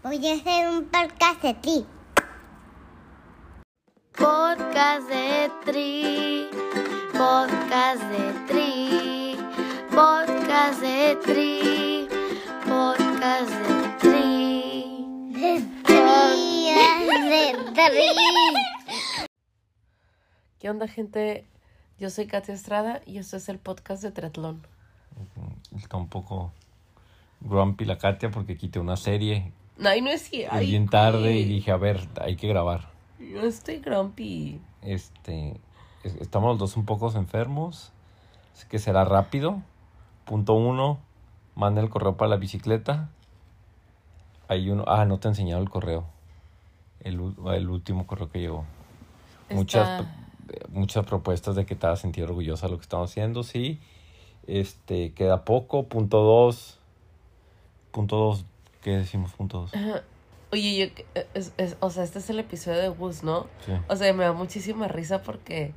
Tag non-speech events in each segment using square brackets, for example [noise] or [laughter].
Voy a hacer un podcast de ti. Podcast de Tri, podcast de Tri, podcast de Tri, podcast de Tri. De tri, de tri. ¿Qué onda, gente? Yo soy Katia Estrada y esto es el podcast de Triatlón. Está un poco grumpy la Katia porque quité una serie No, y no es cierto. es bien tarde y dije, a ver, hay que grabar. No estoy grumpy. Este, es- estamos los dos un poco enfermos, así que será rápido. Punto uno, manda el correo para la bicicleta. Hay uno, ah, no te he enseñado el correo. El, u- el último correo que llegó. Muchas, Está- muchas propuestas de que te hagas sentir orgullosa de lo que estamos haciendo, sí. Este, queda poco. Punto dos. Punto dos, ¿qué decimos punto dos? Oye, yo, eh, es- es- o sea, este es el episodio de Bus, ¿no? Sí. O sea, me da muchísima risa porque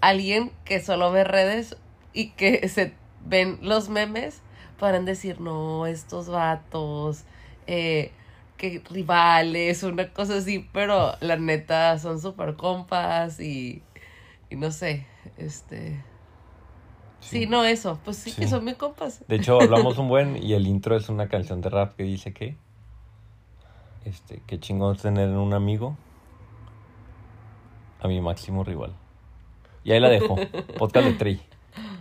alguien que solo ve redes y que [laughs] se ven los memes podrán decir, no, estos vatos, eh, que rivales, una cosa así, pero la neta son súper compas y, y no sé, este... Sí. no, eso, pues sí, que Sí. son mis compas. De hecho, hablamos un [laughs] buen y el intro es una canción de rap que dice que este, qué chingón es tener un amigo a mi máximo rival. Y ahí la dejo. [laughs] Podcast de Tri.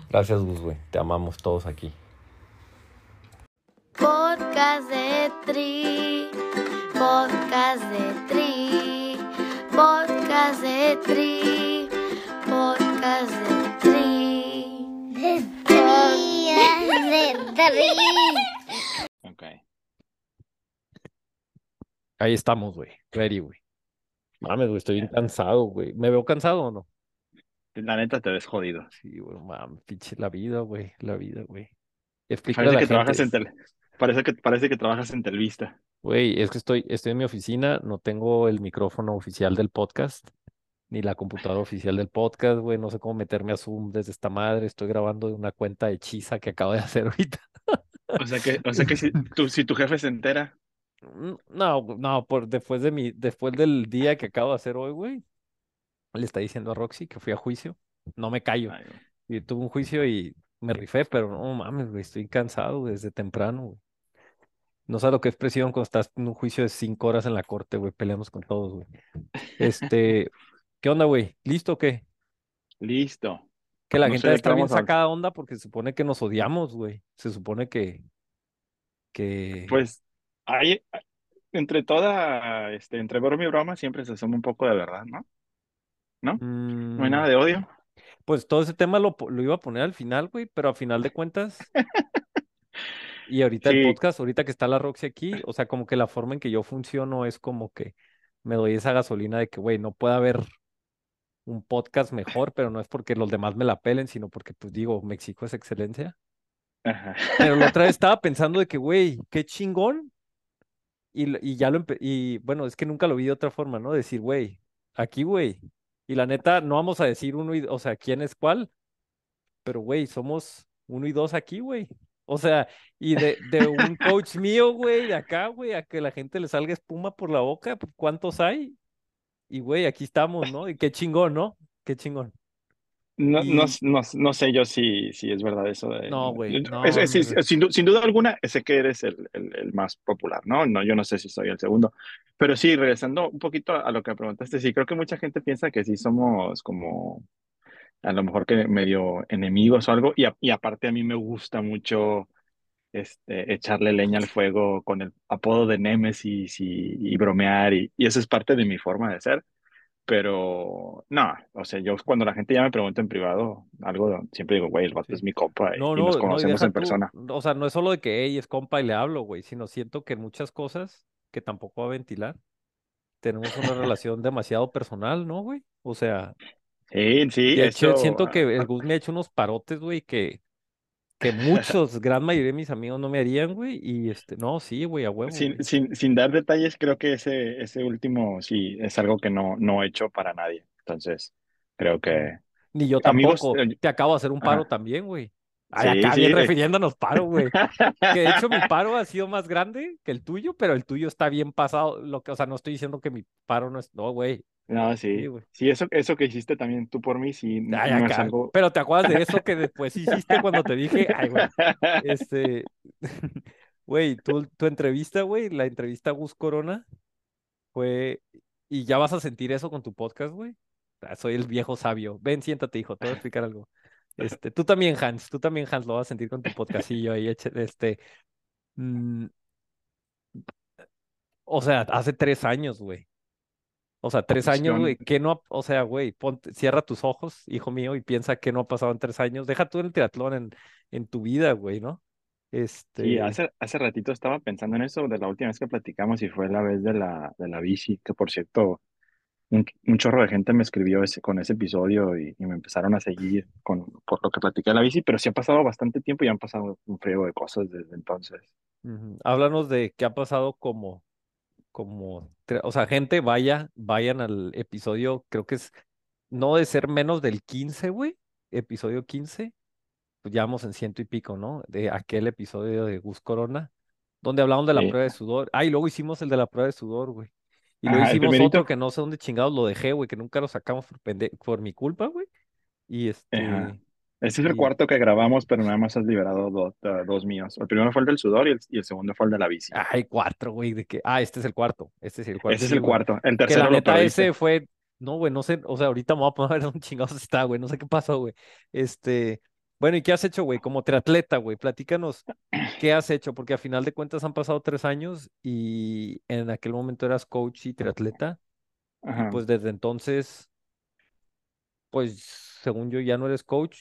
Gracias, Gus, güey. Te amamos todos aquí. Podcast de Tri, podcast de Tri, podcast de Tri, podcast de Tri. Ok. Ahí estamos, güey. Ready, güey. Mames, güey, estoy bien cansado, güey. ¿Me veo cansado o no? La neta te ves jodido. Sí, güey, mames, pinche la vida, güey. La vida, güey. Parece la que trabajas en tele. Parece que, parece que trabajas en Telvista. Güey, es que estoy, estoy en mi oficina, no tengo el micrófono oficial del podcast, ni la computadora oficial del podcast, güey, no sé cómo meterme a Zoom desde esta madre, estoy grabando de una cuenta hechiza que acabo de [laughs] hacer ahorita. O sea que, o sea que si, tu, si tu jefe se entera, Mm, No, no, por después de mi, después del día que acabo de hacer hoy, güey, le está diciendo a Roxy que fui a juicio, no me callo, ay, y tuve un juicio y me rifé, pero no mames, güey, estoy cansado desde temprano, güey. No sabes lo que es presión cuando estás en un juicio de cinco horas en la corte, güey, peleamos con todos, güey. Este, ¿qué onda, güey? ¿Listo o qué? listo. Que la No gente estar bien sacada onda porque se supone que nos odiamos, güey. Se supone que, que, Pues hay, entre toda, este, entre broma y broma siempre se asoma un poco de verdad, ¿no? ¿No? No hay mm, nada de odio. Pues todo ese tema lo, iba a poner al final, güey, pero a final de cuentas, [laughs] y ahorita el podcast, ahorita que está la Roxy aquí, o sea, como que la forma en que yo funciono es como que me doy esa gasolina de que, güey, no puede haber un podcast mejor, pero no es porque los demás me la pelen, sino porque, pues digo, México es excelencia. Ajá. Pero la otra vez [laughs] estaba pensando de que, güey, qué chingón. Y, y ya lo y bueno, es que nunca lo vi de otra forma, ¿no? Decir, güey, aquí, güey. Y la neta, no vamos a decir uno y, o sea, quién es cuál, pero, güey, somos uno y dos aquí, güey. O sea, y de, de un coach mío, güey, de acá, güey, a que la gente le salga espuma por la boca, pues, ¿cuántos hay? Y, güey, aquí estamos, ¿no? Y qué chingón, ¿no? Qué chingón. No, no, Y- no, no sé yo si, si es verdad eso de... No, güey, no, Es- es- no, es- no. sin, sin duda alguna, sé que eres el, el, el más popular, ¿no? No, yo no sé si soy el segundo. Pero sí, regresando un poquito a lo que preguntaste, sí, creo que mucha gente piensa que sí somos como, a lo mejor que medio enemigos o algo, y, a- y aparte a mí me gusta mucho este, echarle leña al fuego con el apodo de Némesis y, y bromear, y, y eso es parte de mi forma de ser. Pero no, o sea, yo cuando la gente ya me pregunta en privado algo, siempre digo, güey, el vato Sí. es mi compa y, No, y no, nos conocemos en tú, persona. o sea, no es solo de que ella es compa y le hablo, güey, sino siento que muchas cosas que tampoco va a ventilar, tenemos una [laughs] relación demasiado personal, ¿no, güey? O sea, Sí, sí, de hecho, eso, siento que el ah, Gus me ha hecho unos parotes, güey, que, que muchos, gran mayoría de mis amigos no me harían, güey, y este, no, sí, güey, a huevo, sin, sin, sin dar detalles, creo que ese, ese último sí es algo que no, no he hecho para nadie. Entonces, creo que Ni yo tampoco, te acabo de hacer un paro ajá. también, güey. Ay, Sí, acá sí. bien eh. refiriéndonos paro, güey. Que de hecho mi [laughs] paro ha sido más grande que el tuyo, pero el tuyo está bien pasado. Lo que, o sea, no estoy diciendo que mi paro no es. No, güey. No, Sí, sí. güey. Sí, eso, eso que hiciste también tú por mí, sí, Ay, no es acá. algo. Pero te acuerdas de eso que [laughs] después hiciste cuando te dije, ay, güey. Este. [laughs] Güey, tu, tu entrevista, güey, la entrevista a Gus Corona fue. Y ya vas a sentir eso con tu podcast, güey. Ah, Soy el viejo sabio. Ven, siéntate, hijo, te voy a [laughs] explicar algo. Este, tú también, Hans, tú también, Hans, lo vas a sentir con tu podcastillo ahí, eche- este. mm, o sea, hace tres años, güey. O sea, tres años, güey, ¿qué no, ha- o sea, güey, ponte, cierra tus ojos, hijo mío, y piensa qué no ha pasado en tres años. Deja tú el triatlón en, en tu vida, güey, ¿no? sí, Este, hace, hace ratito estaba pensando en eso de la última vez que platicamos y fue la vez de la, de la bici, que por cierto, un, un chorro de gente me escribió ese, con ese episodio y, y me empezaron a seguir con, por lo que platiqué de la bici, pero sí ha pasado bastante tiempo y han pasado un friego de cosas desde entonces. ujú, Háblanos de qué ha pasado como, como, o sea, gente, vaya, vayan al episodio, creo que es, no de ser menos del 15, güey, episodio 15, pues ya vamos en ciento y pico, ¿no? De aquel episodio de Gus Corona, donde hablamos de la Sí. prueba de sudor. Ah, y luego hicimos el de la prueba de sudor, güey. Y luego Ajá, hicimos otro que no sé dónde chingados lo dejé, güey, que nunca lo sacamos por, pende- por mi culpa, güey. Y ajá. Este, Este es el y, cuarto que grabamos, pero nada más has liberado dos, uh, dos míos. El primero fue el del sudor y el, y el segundo fue el de la bici. ay, cuatro, güey, de que, ah, este es el cuarto, este es el cuarto, Ese es el cuarto. El Que la tercero lo neta ese fue, no, güey, no sé, o sea, ahorita me voy a poner a ver dónde chingados está, güey, no sé qué pasó, güey. Este, bueno, ¿y qué has hecho, güey? Como triatleta, güey, platícanos, ¿qué has hecho? Porque a final de cuentas han pasado tres años y en aquel momento eras coach y triatleta y Ajá. pues desde entonces, pues según yo ya no eres coach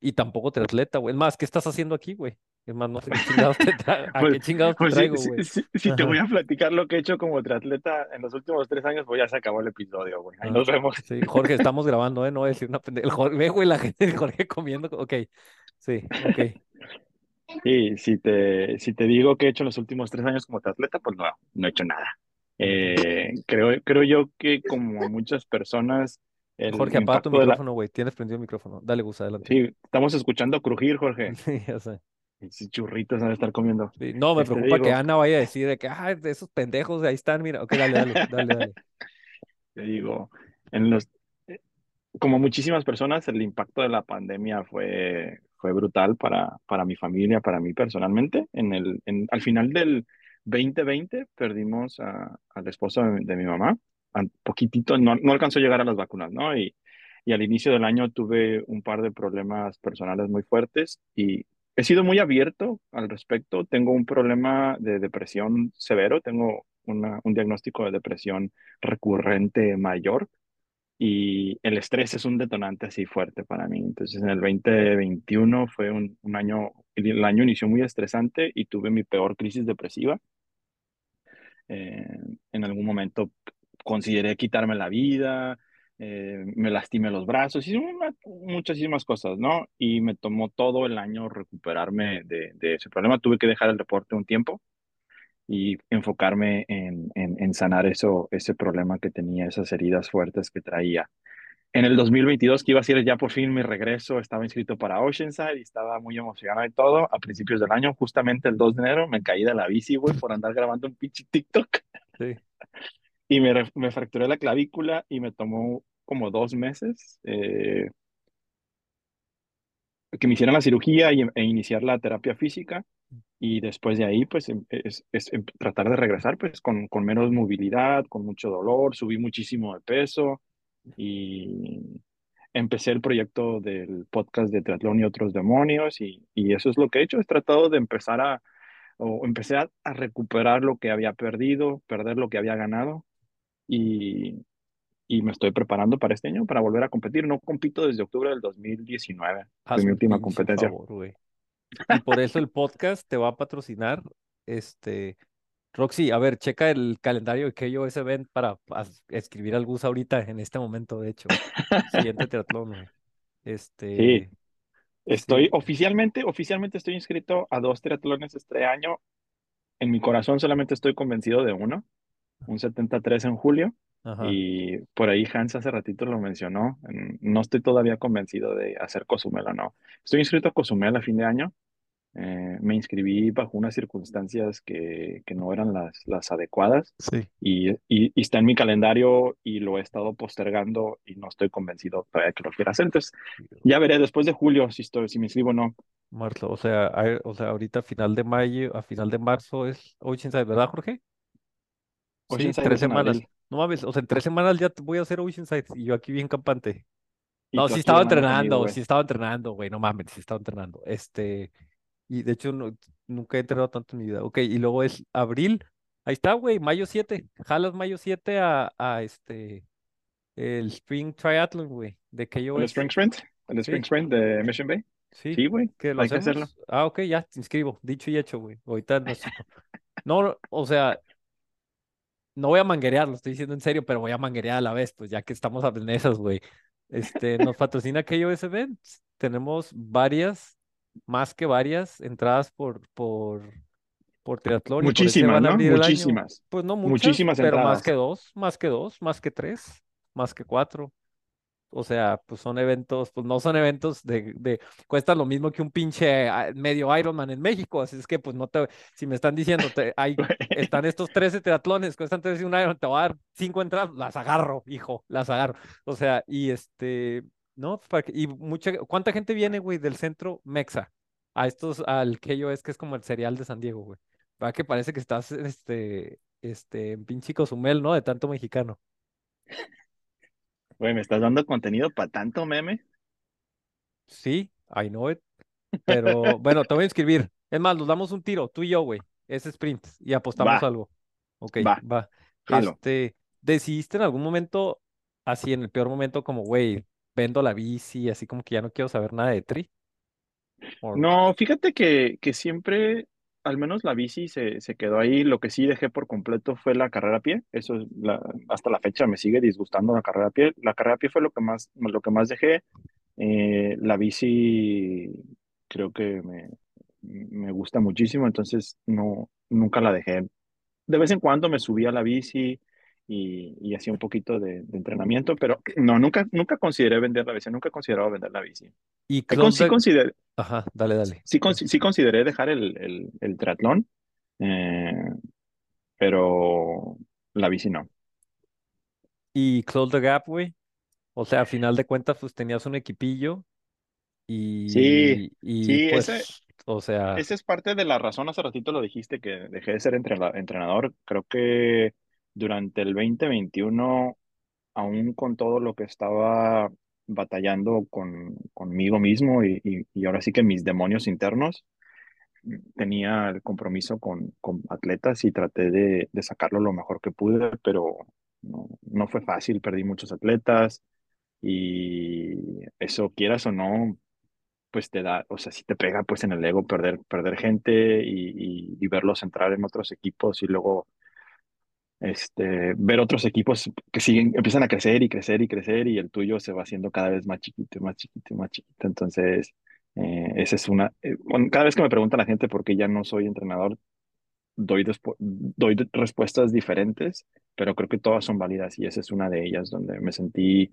y tampoco triatleta, güey. Es más, ¿qué estás haciendo aquí, güey? Es más, no sé qué [laughs] chingados te tra- a Pues, qué chingados te pues traigo, güey. si te voy a platicar lo que he hecho como triatleta en los últimos tres años, pues ya se acabó el episodio, güey. Ahí ajá. nos vemos. Sí, Jorge, estamos grabando, ¿eh? No voy a decir una pendeja. El Jorge, ve, güey, la gente de Jorge comiendo. Ok, sí, ok. [laughs] Y si te, si te digo que he hecho en los últimos tres años como triatleta, pues no, no he hecho nada. Eh, creo, creo yo que como muchas personas, el Jorge, apaga tu la... micrófono, güey. Tienes prendido el micrófono. Dale, Gus, adelante. Sí, estamos escuchando crujir, Jorge. [laughs] Sí, ya sé. Y si churritos van a estar comiendo. Sí, No, me Este preocupa que Ana vaya a decir de que, ah, esos pendejos, ahí están, mira. Ok, dale, dale, [laughs] dale, dale. te digo, en los, eh, como muchísimas personas, el impacto de la pandemia fue, fue brutal para, para mi familia, para mí personalmente. En el, en, al final del 2020 perdimos a, al esposo de, de mi mamá, poquitito, no, no alcanzó a llegar a las vacunas, ¿no? Y, y al inicio del año tuve un par de problemas personales muy fuertes y he sido muy abierto al respecto. Tengo un problema de depresión severo, tengo una, un diagnóstico de depresión recurrente mayor y el estrés es un detonante así fuerte para mí. Entonces, en el 2021 fue un, un año, el año inició muy estresante y tuve mi peor crisis depresiva. Eh, en algún momento consideré quitarme la vida, eh, me lastimé los brazos, hice una- muchísimas cosas, ¿no? Y me tomó todo el año recuperarme de, de ese problema. Tuve que dejar el deporte un tiempo y enfocarme en, en, en sanar eso, ese problema que tenía, esas heridas fuertes que traía. En el 2022, que iba a ser ya por fin mi regreso, estaba inscrito para Oceanside y estaba muy emocionado y todo. A principios del año, justamente el 2 de enero, me caí de la bici, güey, por andar grabando un pinche TikTok Sí. Y me, me fracturé la clavícula y me tomó como dos meses eh, que me hicieran la cirugía y, e iniciar la terapia física. Y después de ahí, pues, em- es, es em- tratar de regresar, pues, con, con menos movilidad, con mucho dolor, subí muchísimo de peso y empecé el proyecto del podcast de Triatlón y otros demonios y, y eso es lo que he hecho, he tratado de empezar a, o empecé a, a recuperar lo que había perdido, perder lo que había ganado y, y me estoy preparando para este año, para volver a competir. No compito desde octubre del 2019, fue Haz mi última competencia. favor, güey. Y por eso el podcast te va a patrocinar, este, Roxy, a ver, checa el calendario de KOS Event para as- escribir al Gus ahorita, en este momento, de hecho. Siguiente triatlón, güey. Sí, Este, estoy sí, oficialmente, oficialmente estoy inscrito a dos triatlones este año. En mi corazón solamente estoy convencido de uno, un 73 en julio. Ajá. Y por ahí Hans hace ratito lo mencionó. No estoy todavía convencido de hacer Cozumel o no. Estoy inscrito a Cozumel a fin de año. Eh, me inscribí bajo unas circunstancias que, que no eran las, las adecuadas Sí. y, y, y está en mi calendario y lo he estado postergando y no estoy convencido todavía que lo quiera hacer. Entonces, ya veré después de julio si, estoy, si me inscribo o no. Marzo, o sea, hay- o sea, ahorita a final de mayo, a final de marzo es Oceanside, ¿verdad, Jorge? Sí, Oceanside tres semanas. abril No mames, o sea, en tres semanas ya voy a hacer Oceanside y yo aquí bien campante. No, sí estaba conmigo, entrenando, güey. sí estaba entrenando, güey, no mames, sí estaba entrenando. Este, y de hecho no- nunca he entrenado tanto en mi vida. Ok, y luego es abril, ahí está, güey, mayo 7. Jalas mayo 7 a, a este, el Spring Triathlon, güey, de ¿El KOS. Spring Sprint? ¿El Spring Sí, Sprint de Mission Bay? sí, Sí, güey, que lo hay que hacerlo. hacemos. Ah, ok, ya, te inscribo, dicho y hecho, güey. Ahorita [laughs] no, no, o sea, no voy a manguerear, lo estoy diciendo en serio, pero voy a manguerear a la vez, pues ya que estamos en esas, güey. Este, nos patrocina KOS Events. Tenemos varias, más que varias, entradas por, por, por triatlón por ese Muchísimas, a ¿no? Muchísimas. Pues no muchas, Muchísimas pero más entradas. que dos, más que dos, más que tres, más que cuatro. O sea, pues son eventos, pues no son eventos de, de, cuesta lo mismo que un pinche ah, medio Ironman en México, así es que pues no te, si me están diciendo, te, [laughs] hay, están estos 13 triatlones, cuestan 13 un Ironman, te voy a dar cinco entradas, las agarro, hijo, las agarro. O sea, y este, no, pues, que- y mucha, ¿cuánta gente viene, güey, del centro Mexa? A estos, al KOS, que es como el cereal de San Diego, güey. ¿Verdad que parece que estás, este, este, en pinche Cozumel, ¿no? De tanto mexicano. Güey, ¿me estás dando contenido para tanto meme? Sí, I know it. Pero [laughs] bueno, te voy a inscribir. Es más, nos damos un tiro, tú y yo, güey. Ese sprint y apostamos Va, algo. Ok, va, va. jalo. Este, ¿decidiste en algún momento, así en el peor momento, como, güey, vendo la bici, así como que ya no quiero saber nada de tri? No, fíjate que, que siempre, al menos la bici se, se quedó ahí. Lo que sí dejé por completo fue la carrera a pie. Eso hasta la fecha me sigue disgustando la carrera a pie. La carrera a pie fue lo que más, lo que más dejé. Eh, la bici creo que me, me gusta muchísimo, entonces no, nunca la dejé. De vez en cuando me subía a la bici y, y hacía un poquito de, de entrenamiento, pero no, nunca, nunca consideré vender la bici, nunca he considerado vender la bici. Y con- sí, consideré, Ajá, dale, dale. sí, con- sí consideré dejar el, el, el triatlón, eh, pero la bici no. Y Close the Gap, güey. O sea, a final de cuentas, pues tenías un equipillo Sí, y, y sí, ese, pues, o sea, esa es parte de la razón, hace ratito lo dijiste, que dejé de ser entrena- entrenador. Creo que durante el 2021, aún con todo lo que estaba batallando con, conmigo mismo y, y, ahora sí que mis demonios internos, tenía el compromiso con, con atletas y traté de, de sacarlo lo mejor que pude, pero no, no fue fácil, perdí muchos atletas y eso, quieras o no, pues te da, o sea, si te pega pues en el ego perder, perder gente y, y verlos entrar en otros equipos y luego este, ver otros equipos que siguen, empiezan a crecer y crecer y crecer y el tuyo se va haciendo cada vez más chiquito, más chiquito, más chiquito. Entonces, eh, esa es una, eh, bueno, cada vez que me pregunta la gente por qué ya no soy entrenador, doy, doy respuestas diferentes, pero creo que todas son válidas y esa es una de ellas donde me sentí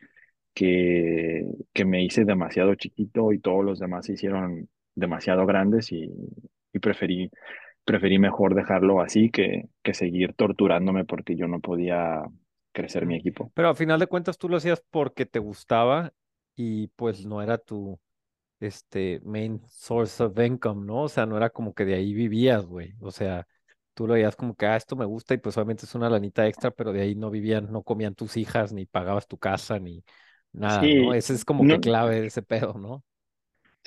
que, que me hice demasiado chiquito y todos los demás se hicieron demasiado grandes y, y preferí, preferí mejor dejarlo así que, que seguir torturándome porque yo no podía crecer mi equipo. pero a final de cuentas tú lo hacías porque te gustaba y pues no era tu, este, main source of income, ¿no? O sea, no era como que de ahí vivías, güey. O sea, tú lo veías como que, ah, esto me gusta y pues obviamente es una lanita extra, pero de ahí no vivían, no comían tus hijas, ni pagabas tu casa, ni nada, ¿no? Sí, Ese es como que no, clave de ese pedo, ¿no?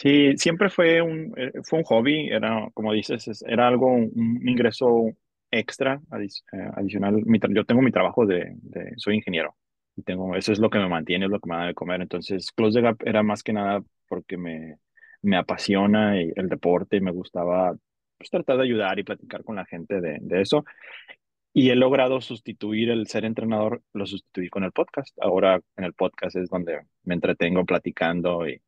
Sí, siempre fue un, eh, fue un hobby, era, como dices, es- era algo, un, ingreso extra, eh, adicional. Yo tengo mi trabajo de, soy ingeniero y tengo, eso es lo que me mantiene, es lo que me da de comer. Entonces, Close the Gap era más que nada porque me, me apasiona el deporte y me gustaba pues, tratar de ayudar y platicar con la gente de, de eso. Y he logrado sustituir el ser entrenador, lo sustituí con el podcast. Ahora en el podcast es donde me entretengo platicando y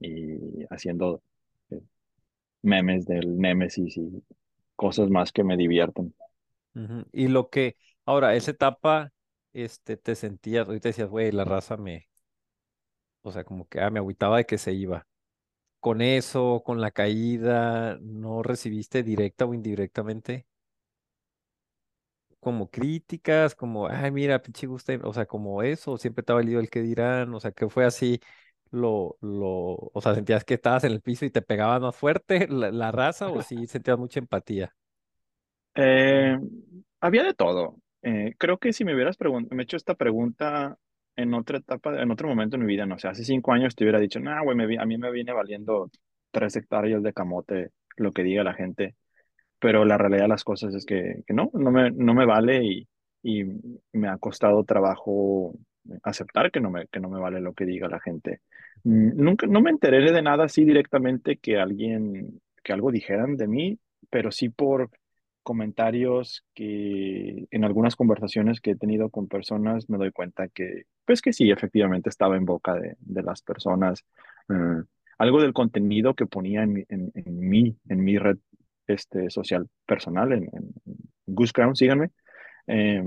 y haciendo eh, memes del Némesis y cosas más que me divierten. Y lo que, ahora, esa etapa, este, te sentías, ahorita decías, güey, la raza me, o sea, como que ah, me agüitaba de que se iba. Con eso, con la caída, ¿no recibiste directa o indirectamente como críticas, como, ay, mira, pinche gusta, o sea, como eso, siempre te ha valido el que dirán, o sea, que fue así, lo, lo, o sea, sentías que estabas en el piso y te pegaban más fuerte [laughs] la, raza, o sí sentías mucha empatía. Eh, había de todo. Eh, creo que si me hubieras me hecho esta pregunta en otra etapa, en otro momento de mi vida, no sé, hace cinco años te hubiera dicho, no, güey, me vi- a mí me viene valiendo tres hectáreas de camote lo que diga la gente. pero la realidad de las cosas es que, que no, no me, no me vale y, y me ha costado trabajo aceptar que no me, que no me vale lo que diga la gente. Mm, Nunca, no me enteré de nada así directamente que alguien, que algo dijeran de mí, pero sí por comentarios que en algunas conversaciones que he tenido con personas me doy cuenta que, pues que sí, efectivamente estaba en boca de, de las personas. Eh, algo del contenido que ponía en, en, en mí, en mi red este, social personal, en, en Goose Crown, síganme, eh,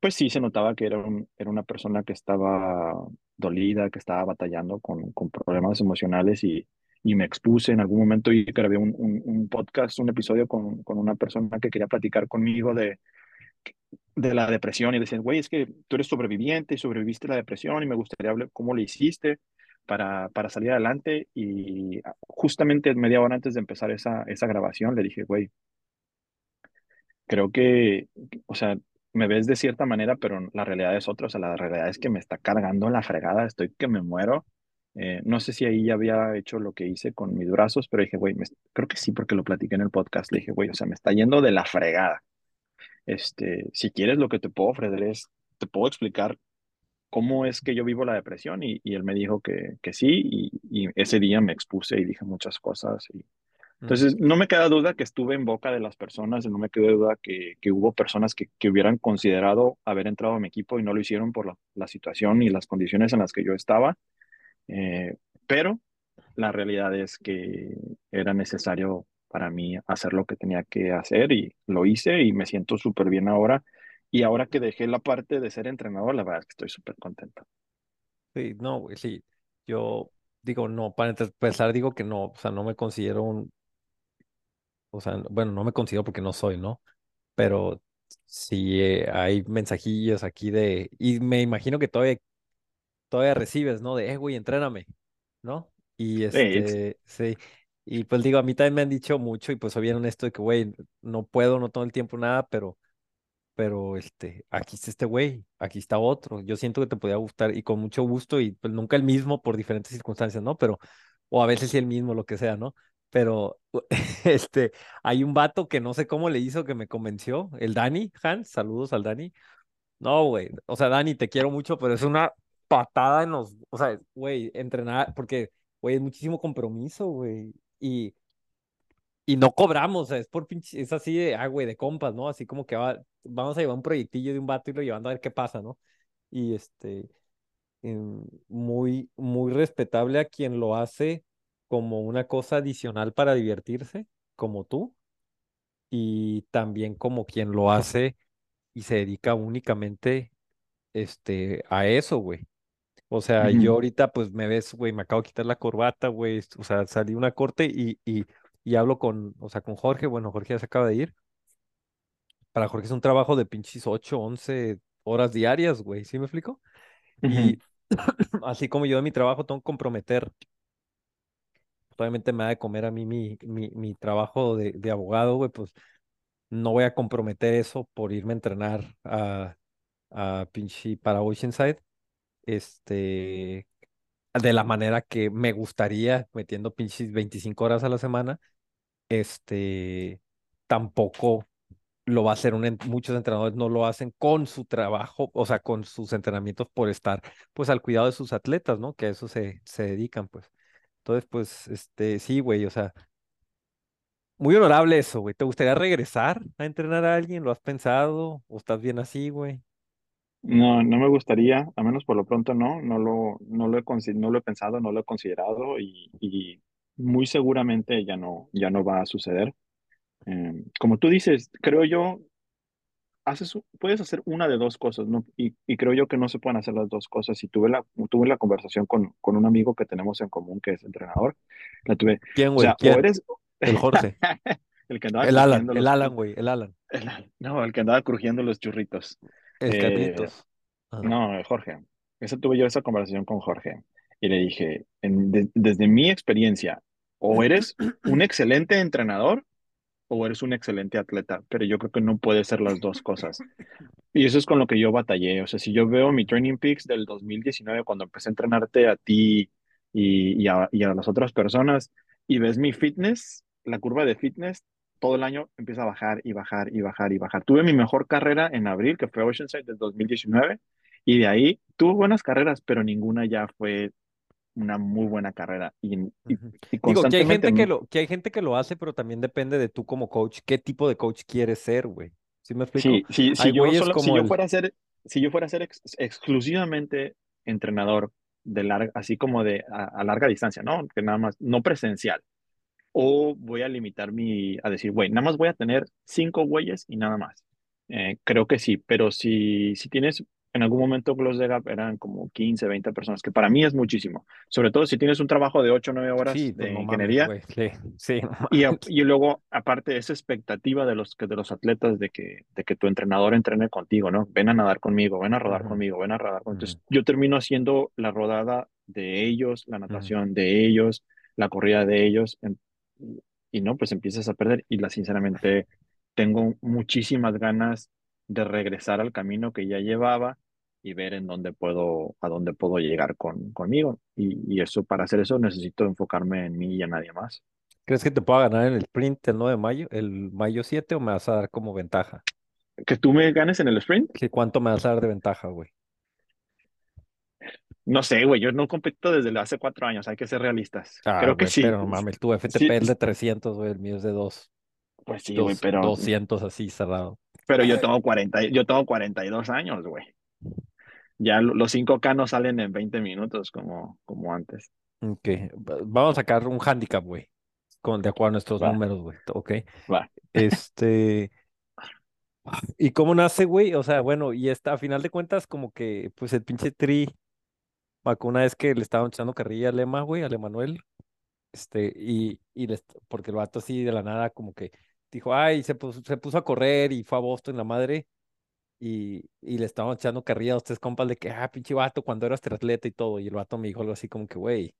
pues sí se notaba que era, un- era una persona que estaba dolida, que estaba batallando con, con problemas emocionales y, y me expuse en algún momento y grabé un, un, podcast, un episodio con, con una persona que quería platicar conmigo de, de la depresión y decían, güey, es que tú eres sobreviviente y sobreviviste a la depresión y me gustaría hablar cómo le hiciste para, para salir adelante. Y justamente media hora antes de empezar esa, esa grabación le dije, güey, creo que, o sea, me ves de cierta manera, pero la realidad es otra, o sea, la realidad es que me está cargando la fregada, estoy que me muero. Eh, no sé si ahí ya había hecho lo que hice con mis brazos, pero dije, güey, creo que sí, porque lo platiqué en el podcast. Le dije, güey, o sea, me está yendo de la fregada. Este, si quieres, lo que te puedo ofrecer es, te puedo explicar cómo es que yo vivo la depresión y, y él me dijo que, que sí y, y ese día me expuse y dije muchas cosas. Y. entonces, no me queda duda que estuve en boca de las personas, no me queda duda que, que hubo personas que, que hubieran considerado haber entrado a mi equipo y no lo hicieron por la, la situación y las condiciones en las que yo estaba, Eh, pero la realidad es que era necesario para mí hacer lo que tenía que hacer y lo hice y me siento súper bien ahora. Y ahora que dejé la parte de ser entrenador, la verdad es que estoy súper contento. Sí, no, sí, yo digo, no, para empezar digo que no, o sea, no me considero un, o sea, bueno, no me considero porque no soy, ¿no? Pero sí eh, hay mensajillos aquí de, y me imagino que todavía, todavía recibes, ¿no? De, eh, güey, entréname, ¿no? Y Sí, este, sí, y pues digo, a mí también me han dicho mucho y pues soy bien honesto de que, güey, no puedo, no todo el tiempo nada, pero pero este, aquí está este güey, aquí está otro. Yo siento que te podía gustar y con mucho gusto y pues nunca el mismo por diferentes circunstancias, ¿no? Pero, o a veces sí el mismo, lo que sea, ¿no? Pero, [laughs] este, hay un vato que no sé cómo le hizo que me convenció, el Dani, Hans, saludos al Dani. No, güey, o sea, Dani, te quiero mucho, pero es una patada en los, o sea, güey, entrenar, porque, güey, es muchísimo compromiso, güey. Y y no cobramos, o sea, es por pinche, es así de, ah, güey, de compas, ¿no? Así como que va, vamos a llevar un proyectillo de un vato y lo llevando a ver qué pasa, ¿no? Y este, em, muy, muy respetable a quien lo hace como una cosa adicional para divertirse, como tú, y también como quien lo hace y se dedica únicamente, este, a eso, güey. O sea, yo ahorita pues me ves, güey, me acabo de quitar la corbata, güey, o sea, salí una corte y, y, y hablo con, o sea, con Jorge, bueno, Jorge ya se acaba de ir. Para Jorge es un trabajo de pinches 8 11 horas diarias, güey, ¿sí me explico? Y [clears throat] así como yo de mi trabajo tengo que comprometer, obviamente me da de comer a mí mi, mi, trabajo de, abogado, güey, pues no voy a comprometer eso por irme a entrenar a, a pinche para Oceanside, este, de la manera que me gustaría, metiendo pinches 25 horas a la semana, este, tampoco lo va a hacer un, muchos entrenadores no lo hacen con su trabajo, o sea, con sus entrenamientos por estar, pues, al cuidado de sus atletas, ¿no? Que a eso se, se dedican, pues. Entonces, pues, este, sí, güey, o sea, muy honorable eso, güey. ¿Te gustaría regresar a entrenar a alguien? ¿Lo has pensado? ¿O estás bien así, güey? No, no me gustaría, a menos por lo pronto no, no lo, no lo he, no lo he pensado, no lo he considerado y, y muy seguramente ya no, ya no va a suceder. Eh, como tú dices, creo yo, haces, puedes hacer una de dos cosas, ¿no? Y, y creo yo que no se pueden hacer las dos cosas. Y tuve la, tuve la conversación con, con un amigo que tenemos en común, que es entrenador. La tuve, ¿Quién, o güey? sea, o ¿Quién? eres El Jorge. [laughs] el que andaba El Alan, crujiendo el los- Alan, güey, el Alan. el no, el que andaba crujiendo los churritos. El Eh. Ajá. No, Jorge. Esa tuve yo esa conversación con Jorge y le dije, en- de- desde mi experiencia, o eres un [clears throat] excelente entrenador o eres un excelente atleta, pero yo creo que no puede ser las dos cosas. [laughs] Y eso es con lo que yo batallé. O sea, si yo veo mi Training Peaks del 2019, cuando empecé a entrenarte a ti y, y a, y a las otras personas, y ves mi fitness, la curva de fitness, todo el año empieza a bajar y bajar y bajar y bajar. Tuve mi mejor carrera en abril, que fue Oceanside del 2019, y de ahí tuve buenas carreras, pero ninguna ya fue una muy buena carrera. Y, y, Digo, que hay gente que lo, que hay gente que lo hace, pero también depende de tú como coach, qué tipo de coach quieres ser, güey. ¿Sí me explico? Sí, sí, si yo, si yo el- fuera a ser, si yo fuera a ser ex- exclusivamente entrenador de larga, así como de a, a larga distancia, ¿no? Que nada más, no presencial. O voy a limitar mi, a decir, güey, nada más voy a tener cinco güeyes y nada más. Eh, creo que sí, pero si, si tienes, en algún momento Close the Gap eran como 15, 20 personas, que para mí es muchísimo. Sobre todo si tienes un trabajo de 8 o 9 horas Sí, de no ingeniería. Sí, sí, no Y, luego, aparte, esa expectativa de los, que- de los atletas de que, de que tu entrenador entrene contigo, ¿no? Ven a nadar conmigo, ven a rodar conmigo, ven a rodar conmigo. Entonces, yo termino haciendo la rodada de ellos, la natación de ellos, la corrida de ellos, en- y no, pues empiezas a perder. Y la, sinceramente, tengo muchísimas ganas de regresar al camino que ya llevaba y ver en dónde puedo, a dónde puedo llegar con, conmigo. Y, y eso, para hacer eso, necesito enfocarme en mí y en nadie más. ¿Crees que te pueda ganar en el sprint el 9 de mayo, el mayo 7, o me vas a dar como ventaja? que tú me ganes en el sprint, ¿Qué, ¿Cuánto me vas a dar de ventaja, güey? no sé, güey, yo no compito desde hace cuatro años, hay que ser realistas. Ah, Creo que sí. pero no mames, tu FTP Sí, es de 300, güey, el mío es de 2, Pues sí, güey, pero, 200 así cerrado. Pero yo tengo 40, y- yo tengo 42 años, güey. Ya lo- los 5K no salen en 20 minutos como, como antes. Ok, va- vamos a sacar un handicap, güey, con, de acuerdo a nuestros Va. números, güey, ok. Va. Este, ¿y cómo nace, güey? O sea, bueno, y está, a final de cuentas, como que, pues el pinche Tri, me acuerdo una vez que le estaban echando carrilla al Lema, güey, al Emanuel, este, y, y les, porque el vato así de la nada, como que dijo, ay, se puso, se puso a correr y fue a Boston la madre, y, y le estaban echando carrilla a ustedes, compas, de que, ah, pinche vato, cuando eras triatleta y todo, y el vato me dijo algo así como que, güey,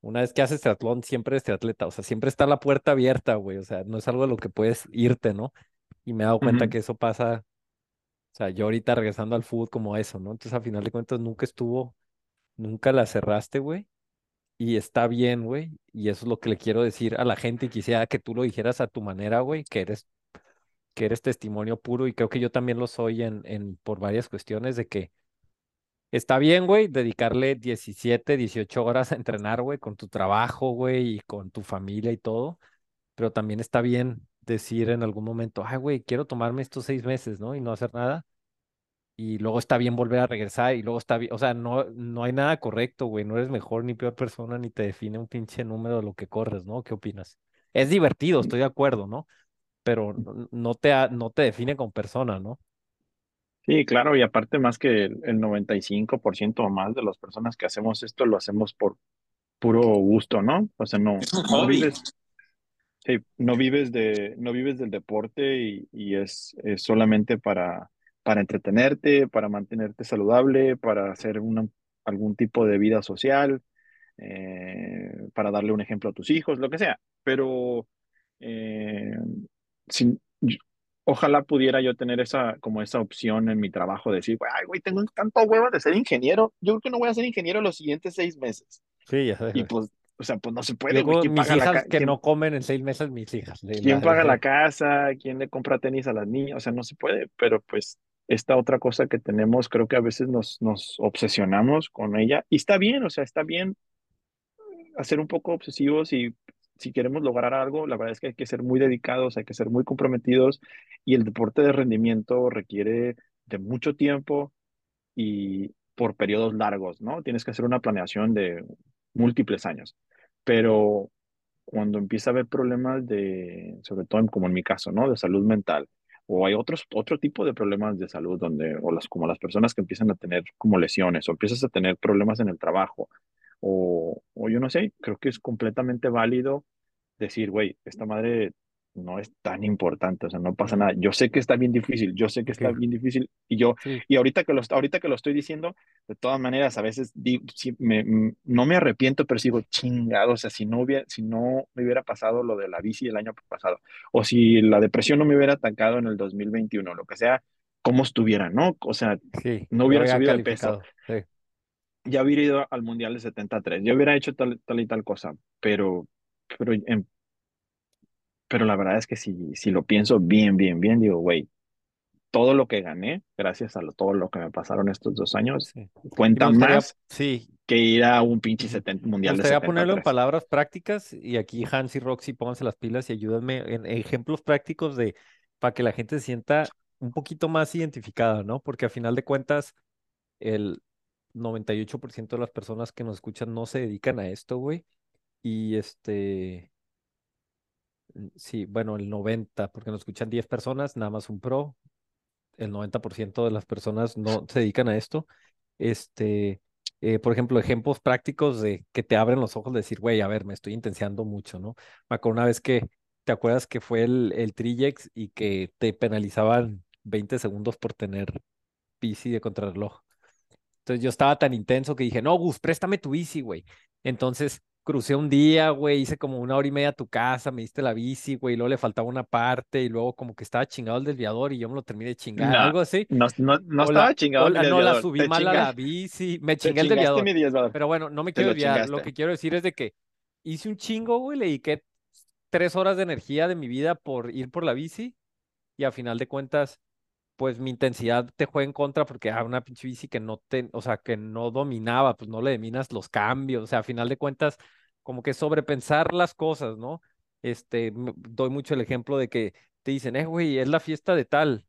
una vez que haces triatlón, siempre eres triatleta, o sea, siempre está la puerta abierta, güey, o sea, no es algo de lo que puedes irte, ¿no? Y me he dado cuenta que eso pasa, o sea, yo ahorita regresando al fútbol como eso, ¿no? Entonces, al final de cuentas, nunca estuvo, nunca la cerraste, güey, y está bien, güey, y eso es lo que le quiero decir a la gente y quisiera que tú lo dijeras a tu manera, güey, que eres, que eres testimonio puro y creo que yo también lo soy en, en, por varias cuestiones de que Está bien, güey, dedicarle 17, 18 horas a entrenar, güey, con tu trabajo, güey, y con tu familia y todo, pero también está bien decir en algún momento, ay, güey, quiero tomarme estos seis meses, ¿no? Y no hacer nada. Y luego está bien volver a regresar y luego está bien, o sea, no, no hay nada correcto, güey, no eres mejor ni peor persona ni te define un pinche número de lo que corres, ¿no? ¿Qué opinas? Es divertido, estoy de acuerdo, ¿no? Pero no te, ha- no te define como persona, ¿no? Sí, claro, y aparte más que el, el 95% o más de las personas que hacemos esto lo hacemos por puro gusto, ¿no? O sea, no, no vives, sí, no vives de, no vives del deporte y, y es, es solamente para, para entretenerte, para mantenerte saludable, para hacer una, algún tipo de vida social, eh, para darle un ejemplo a tus hijos, lo que sea. Pero eh, sin- ojalá pudiera yo tener esa, como esa opción en mi trabajo de decir, ay, güey, tengo tanto huevo de ser ingeniero. Yo creo que no voy a ser ingeniero los siguientes seis meses. Sí, ya sé, Y güey. pues, o sea, pues no se puede, güey. Luego, ¿Quién mis paga la hijas ca- que quién- no comen en seis meses, mis hijas. ¿Quién la- paga la casa? ¿Quién le compra tenis a las niñas? O sea, no se puede, pero pues esta otra cosa que tenemos, creo que a veces nos, nos obsesionamos con ella y está bien, o sea, está bien hacer un poco obsesivos y si queremos lograr algo, la verdad es que hay que ser muy dedicados, hay que ser muy comprometidos y el deporte de rendimiento requiere de mucho tiempo y por periodos largos, ¿no? Tienes que hacer una planeación de múltiples años, pero cuando empieza a haber problemas de, sobre todo en- como en mi caso, ¿no? De salud mental o hay otros, otro tipo de problemas de salud donde, o las, como las personas que empiezan a tener como lesiones, o empiezas a tener problemas en el trabajo, o, o yo no sé, creo que es completamente válido decir, güey, esta madre no es tan importante, o sea, no pasa nada. Yo sé que está bien difícil, yo sé que está bien difícil, y yo, sí, y ahorita que lo, ahorita que lo estoy diciendo, de todas maneras, a veces me, no me arrepiento, pero sigo chingado, o sea, si no hubiera, si no me hubiera pasado lo de la bici el año pasado, o si la depresión no me hubiera atacado en el 2021, lo que sea, cómo estuviera, ¿no? O sea, sí, no hubiera subido de peso, ya hubiera ido al Mundial de 73, ya hubiera hecho tal, tal y tal cosa, pero, pero, en- pero la verdad es que si, si lo pienso bien, bien, bien, digo, güey, todo lo que gané, gracias a lo- todo lo que me pasaron estos dos años, sí. Cuenta gustaría, más sí, que ir a un pinche Ujú. 70 Me Mundial de gustaría ponerlo en 73. palabras prácticas y aquí Hans y Roxy pónganse las pilas y ayúdenme en ejemplos prácticos de para que la gente se sienta un poquito más identificada, ¿no? Porque a final de cuentas el 98% de las personas que nos escuchan no se dedican a esto, güey. Y este, sí, bueno, el 90, porque nos escuchan 10 personas, nada más un pro, el 90% de las personas no se dedican a esto. Este, eh, por ejemplo, ejemplos prácticos de que te abren los ojos de decir, güey, a ver, me estoy intenseando mucho, ¿no? Me acuerdo una vez que, ¿te acuerdas que fue el, el Trillex y que te penalizaban 20 segundos por tener bici de contrarreloj? Entonces yo estaba tan intenso que dije, no, Gus, préstame tu bici, güey. Entonces crucé un día, güey, hice como una hora y media a tu casa, me diste la bici, güey, y luego le faltaba una parte y luego como que estaba chingado el desviador y yo me lo terminé de chingar, No, algo así. no, no, no O la, estaba chingado o mi la, no, la desviador. subí mal a la bici, me chingué el desviador. desviador. Pero bueno, no me Te quiero lo desviar. Lo que quiero decir es de que hice un chingo, güey, le dediqué tres horas de energía de mi vida por ir por la bici y a final de cuentas, pues mi intensidad te juega en contra porque ah, una pinche bici que no te, o sea, que no dominaba, pues no le dominas los cambios, o sea, a final de cuentas, como que sobrepensar las cosas, ¿no? Este, doy mucho el ejemplo de que te dicen, eh, güey, es la fiesta de tal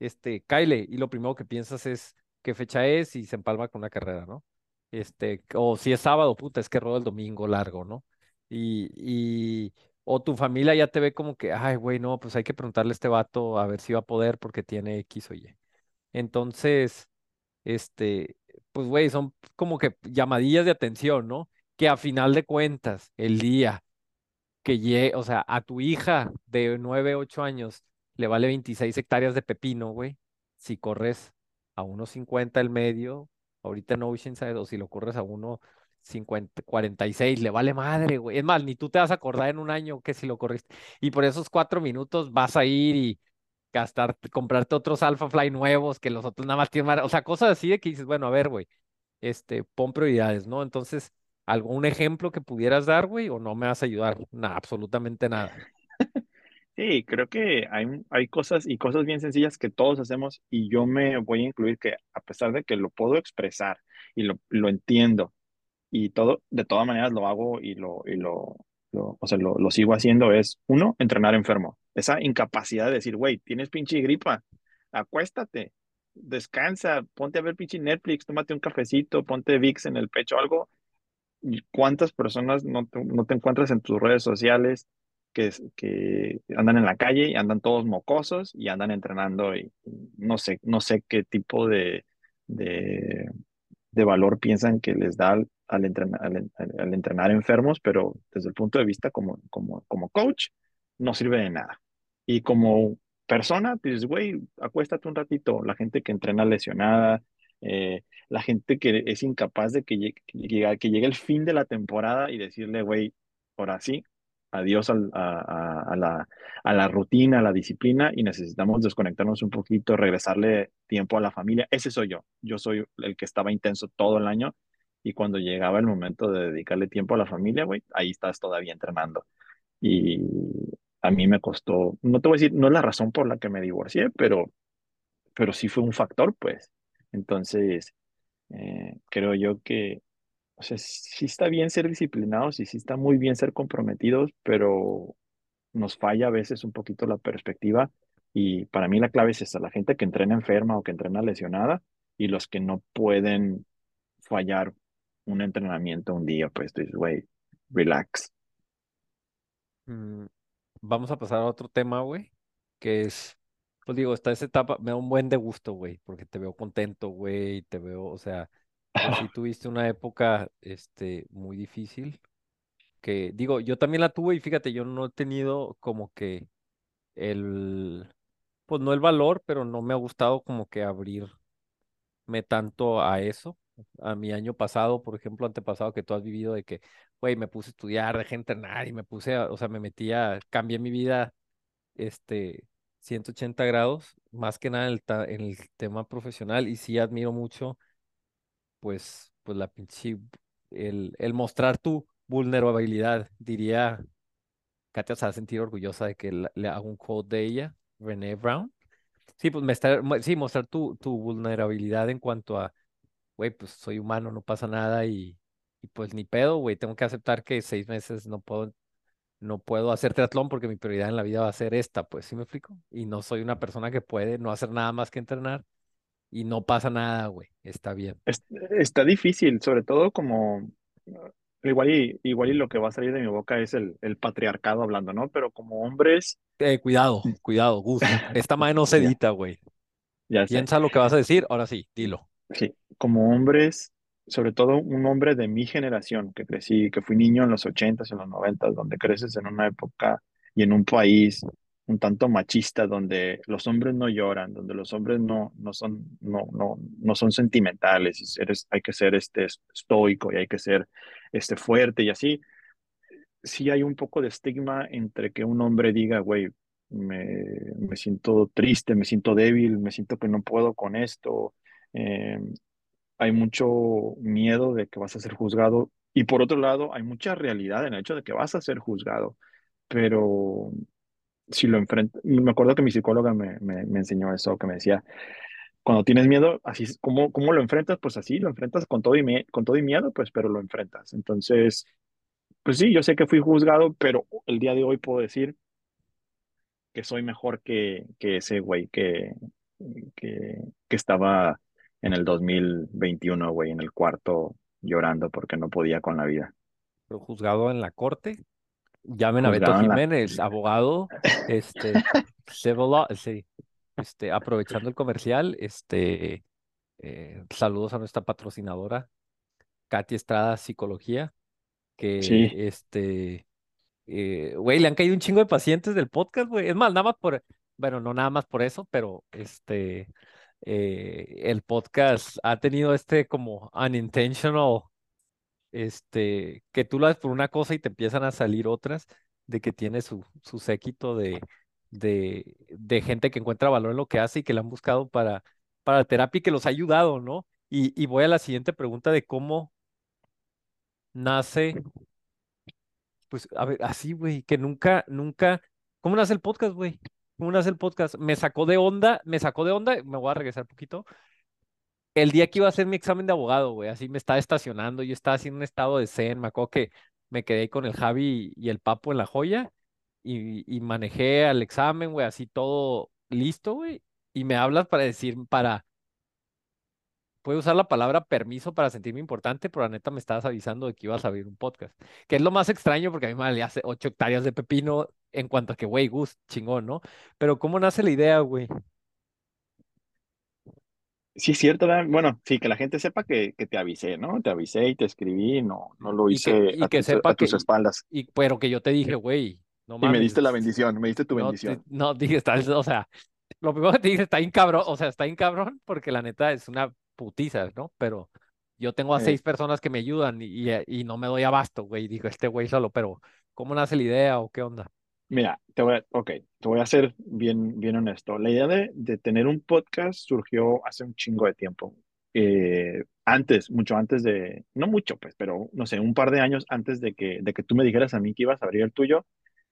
este, Kyle, y lo primero que piensas es qué fecha es y se empalma con una carrera, ¿no? Este, o si es sábado, puta, es que ruedo el domingo largo, ¿no? Y, y, o tu familia ya te ve como que, ay, güey, no, pues hay que preguntarle a este vato a ver si va a poder porque tiene X o Y. Entonces, este, pues, güey, son como que llamadillas de atención, ¿no? Que a final de cuentas, el día que llegue, o sea, a tu hija de 9 8 años le vale 26 hectáreas de pepino, güey. Si corres a unos 50 el medio, ahorita en Oceanside, o si lo corres a uno 50, 46, le vale madre, güey. Es más, ni tú te vas a acordar en un año que si lo corriste. Y por esos cuatro minutos vas a ir y gastar, comprarte otros Alpha Fly nuevos que los otros nada más tienen, mar- o sea, cosas así de que dices, bueno, a ver, güey, este, pon prioridades, ¿no? Entonces, ¿algún ejemplo que pudieras dar, güey, o no me vas a ayudar? Nada, absolutamente nada. [laughs] Sí, creo que hay, hay cosas y cosas bien sencillas que todos hacemos y yo me voy a incluir que a pesar de que lo puedo expresar y lo, lo entiendo y todo, de todas maneras lo hago y lo, y lo, lo- o sea, lo, lo sigo haciendo es, uno, entrenar enfermo. Esa incapacidad de decir, güey, tienes pinche gripa, acuéstate, descansa, ponte a ver pinche Netflix, tómate un cafecito, ponte Vicks en el pecho, algo ¿Y ¿Cuántas personas no te, no te encuentras en tus redes sociales que, que andan en la calle y andan todos mocosos y andan entrenando y no sé, no sé qué tipo de, de, de valor piensan que les da al, entrenar, al, al entrenar enfermos, pero desde el punto de vista como, como, como coach, no sirve de nada. Y como persona, pues, güey, acuéstate un ratito. La gente que entrena lesionada, eh, la gente que es incapaz de que llegue, que llegue el fin de la temporada y decirle, güey, ahora sí, adiós al- a, a- a la, a la rutina, a la disciplina y necesitamos desconectarnos un poquito, regresarle tiempo a la familia. Ese soy yo. Yo soy el que estaba intenso todo el año y cuando llegaba el momento de dedicarle tiempo a la familia, güey, ahí estás todavía entrenando. Y a mí me costó, no te voy a decir, no es la razón por la que me divorcié, pero, pero sí fue un factor, pues. Entonces, eh, creo yo que, o sea, sí está bien ser disciplinados y sí está muy bien ser comprometidos, pero nos falla a veces un poquito la perspectiva y para mí la clave es esa, la gente que entrena enferma o que entrena lesionada y los que no pueden fallar un entrenamiento un día, pues dices, güey, relax. Mm, vamos a pasar a otro tema, güey, que es pues digo, está esa etapa, me da un buen de gusto, güey, porque te veo contento, güey, te veo, o sea, sí [laughs] tuviste una época, este, muy difícil, que digo, yo también la tuve y fíjate, yo no he tenido como que el, pues no el valor, pero no me ha gustado como que abrirme tanto a eso. A mi año pasado, por ejemplo, antepasado que tú has vivido de que, güey, me puse a estudiar, dejé de entrenar y me puse, a- o sea, me metía, cambié mi vida, este, 180 grados, más que nada en el, ta- en el tema profesional y sí admiro mucho, pues, pues la pinche, el, el mostrar tu vulnerabilidad, diría, Katia se va a sentir orgullosa de que la- le hago un quote de ella, Brené Brown. Sí, pues me está, sí, mostrar tu, tu vulnerabilidad en cuanto a, güey, pues soy humano, no pasa nada y, y pues ni pedo, güey, tengo que aceptar que seis meses no puedo, no puedo hacer triatlón porque mi prioridad en la vida va a ser esta, pues, ¿sí me explico? Y no soy una persona que puede no hacer nada más que entrenar y no pasa nada, güey, está bien. Es- está difícil, sobre todo como, igual y, igual y lo que va a salir de mi boca es el, el patriarcado hablando, ¿no? Pero como hombres, Eh, cuidado, [laughs] cuidado, Gus, esta madre no se edita, güey. Piensa lo que vas a decir, ahora sí, dilo. Sí, como hombres, sobre todo un hombre de mi generación, que crecí, que fui niño en los ochentas, en los noventas, donde creces en una época y en un país un tanto machista, donde los hombres no lloran, donde los hombres no, no son, no, no, no son sentimentales, eres, hay que ser este estoico y hay que ser este fuerte y así. Sí hay un poco de estigma entre que un hombre diga, güey, me, me siento triste, me siento débil, me siento que no puedo con esto. Eh, hay mucho miedo de que vas a ser juzgado y por otro lado hay mucha realidad en el hecho de que vas a ser juzgado, pero si lo enfrentas, me acuerdo que mi psicóloga me, me, me enseñó eso, que me decía, cuando tienes miedo, así ¿cómo, cómo lo enfrentas? Pues así, lo enfrentas con todo y, mie- con todo y miedo, pues, pero lo enfrentas. Entonces, pues sí, yo sé que fui juzgado, pero el día de hoy puedo decir que soy mejor que, que ese güey que, que, que estaba en el 2021, güey, en el cuarto llorando porque no podía con la vida. Pero juzgado en la corte. Llamen a Beto en la... Jiménez, [laughs] abogado, este, civil sí, este, aprovechando el comercial, este, eh, saludos a nuestra patrocinadora, Katy Estrada Psicología, que, Sí, este, eh, güey, le han caído un chingo de pacientes del podcast, güey, es más, nada más por, bueno, no nada más por eso, pero, este, eh, el podcast ha tenido este como unintentional este, que tú lo haces por una cosa y te empiezan a salir otras, de que tiene su, su séquito de, de, de gente que encuentra valor en lo que hace y que la han buscado para, para terapia y que los ha ayudado, ¿no? Y, y voy a la siguiente pregunta de cómo nace, pues, a ver, así, güey, que nunca, nunca, ¿cómo nace el podcast, güey? ¿Cómo nace el podcast? Me sacó de onda, me sacó de onda, me voy a regresar un poquito el día que iba a hacer mi examen de abogado, güey, así me estaba estacionando, yo estaba haciendo un estado de zen, me acuerdo que me quedé con el Javi y el Papo en la joya y, y manejé al examen, güey, así todo listo, güey, y me hablas para decir, para, puedo usar la palabra permiso para sentirme importante, pero la neta me estabas avisando de que ibas a abrir un podcast, que es lo más extraño porque a mí me hace ocho hectáreas de pepino en cuanto a que, güey, Gus, chingón, ¿no? Pero ¿cómo nace la idea, güey? sí es cierto, ¿verdad? Bueno, sí, que la gente sepa que, que te avisé, ¿no? Te avisé y te escribí, no, no lo Y que, hice y a que tus, sepa a que, tus espaldas. y, pero que yo te dije, güey, no Y me diste la mames, bendición, me diste tu no, te- bendición. no, dije, está, o sea, lo primero que te dije, está bien cabrón, o sea, está bien cabrón, porque la neta es una putiza, ¿no? Pero yo tengo a Eh, seis personas que me ayudan y, y, y no me doy abasto, güey, digo, este güey solo, pero ¿cómo nace la idea o qué onda? mira, te voy a, ok, te voy a ser bien, bien honesto. La idea de, de tener un podcast surgió hace un chingo de tiempo. Eh, antes, mucho antes de, no mucho, pues, pero no sé, un par de años antes de que, de que tú me dijeras a mí que ibas a abrir el tuyo,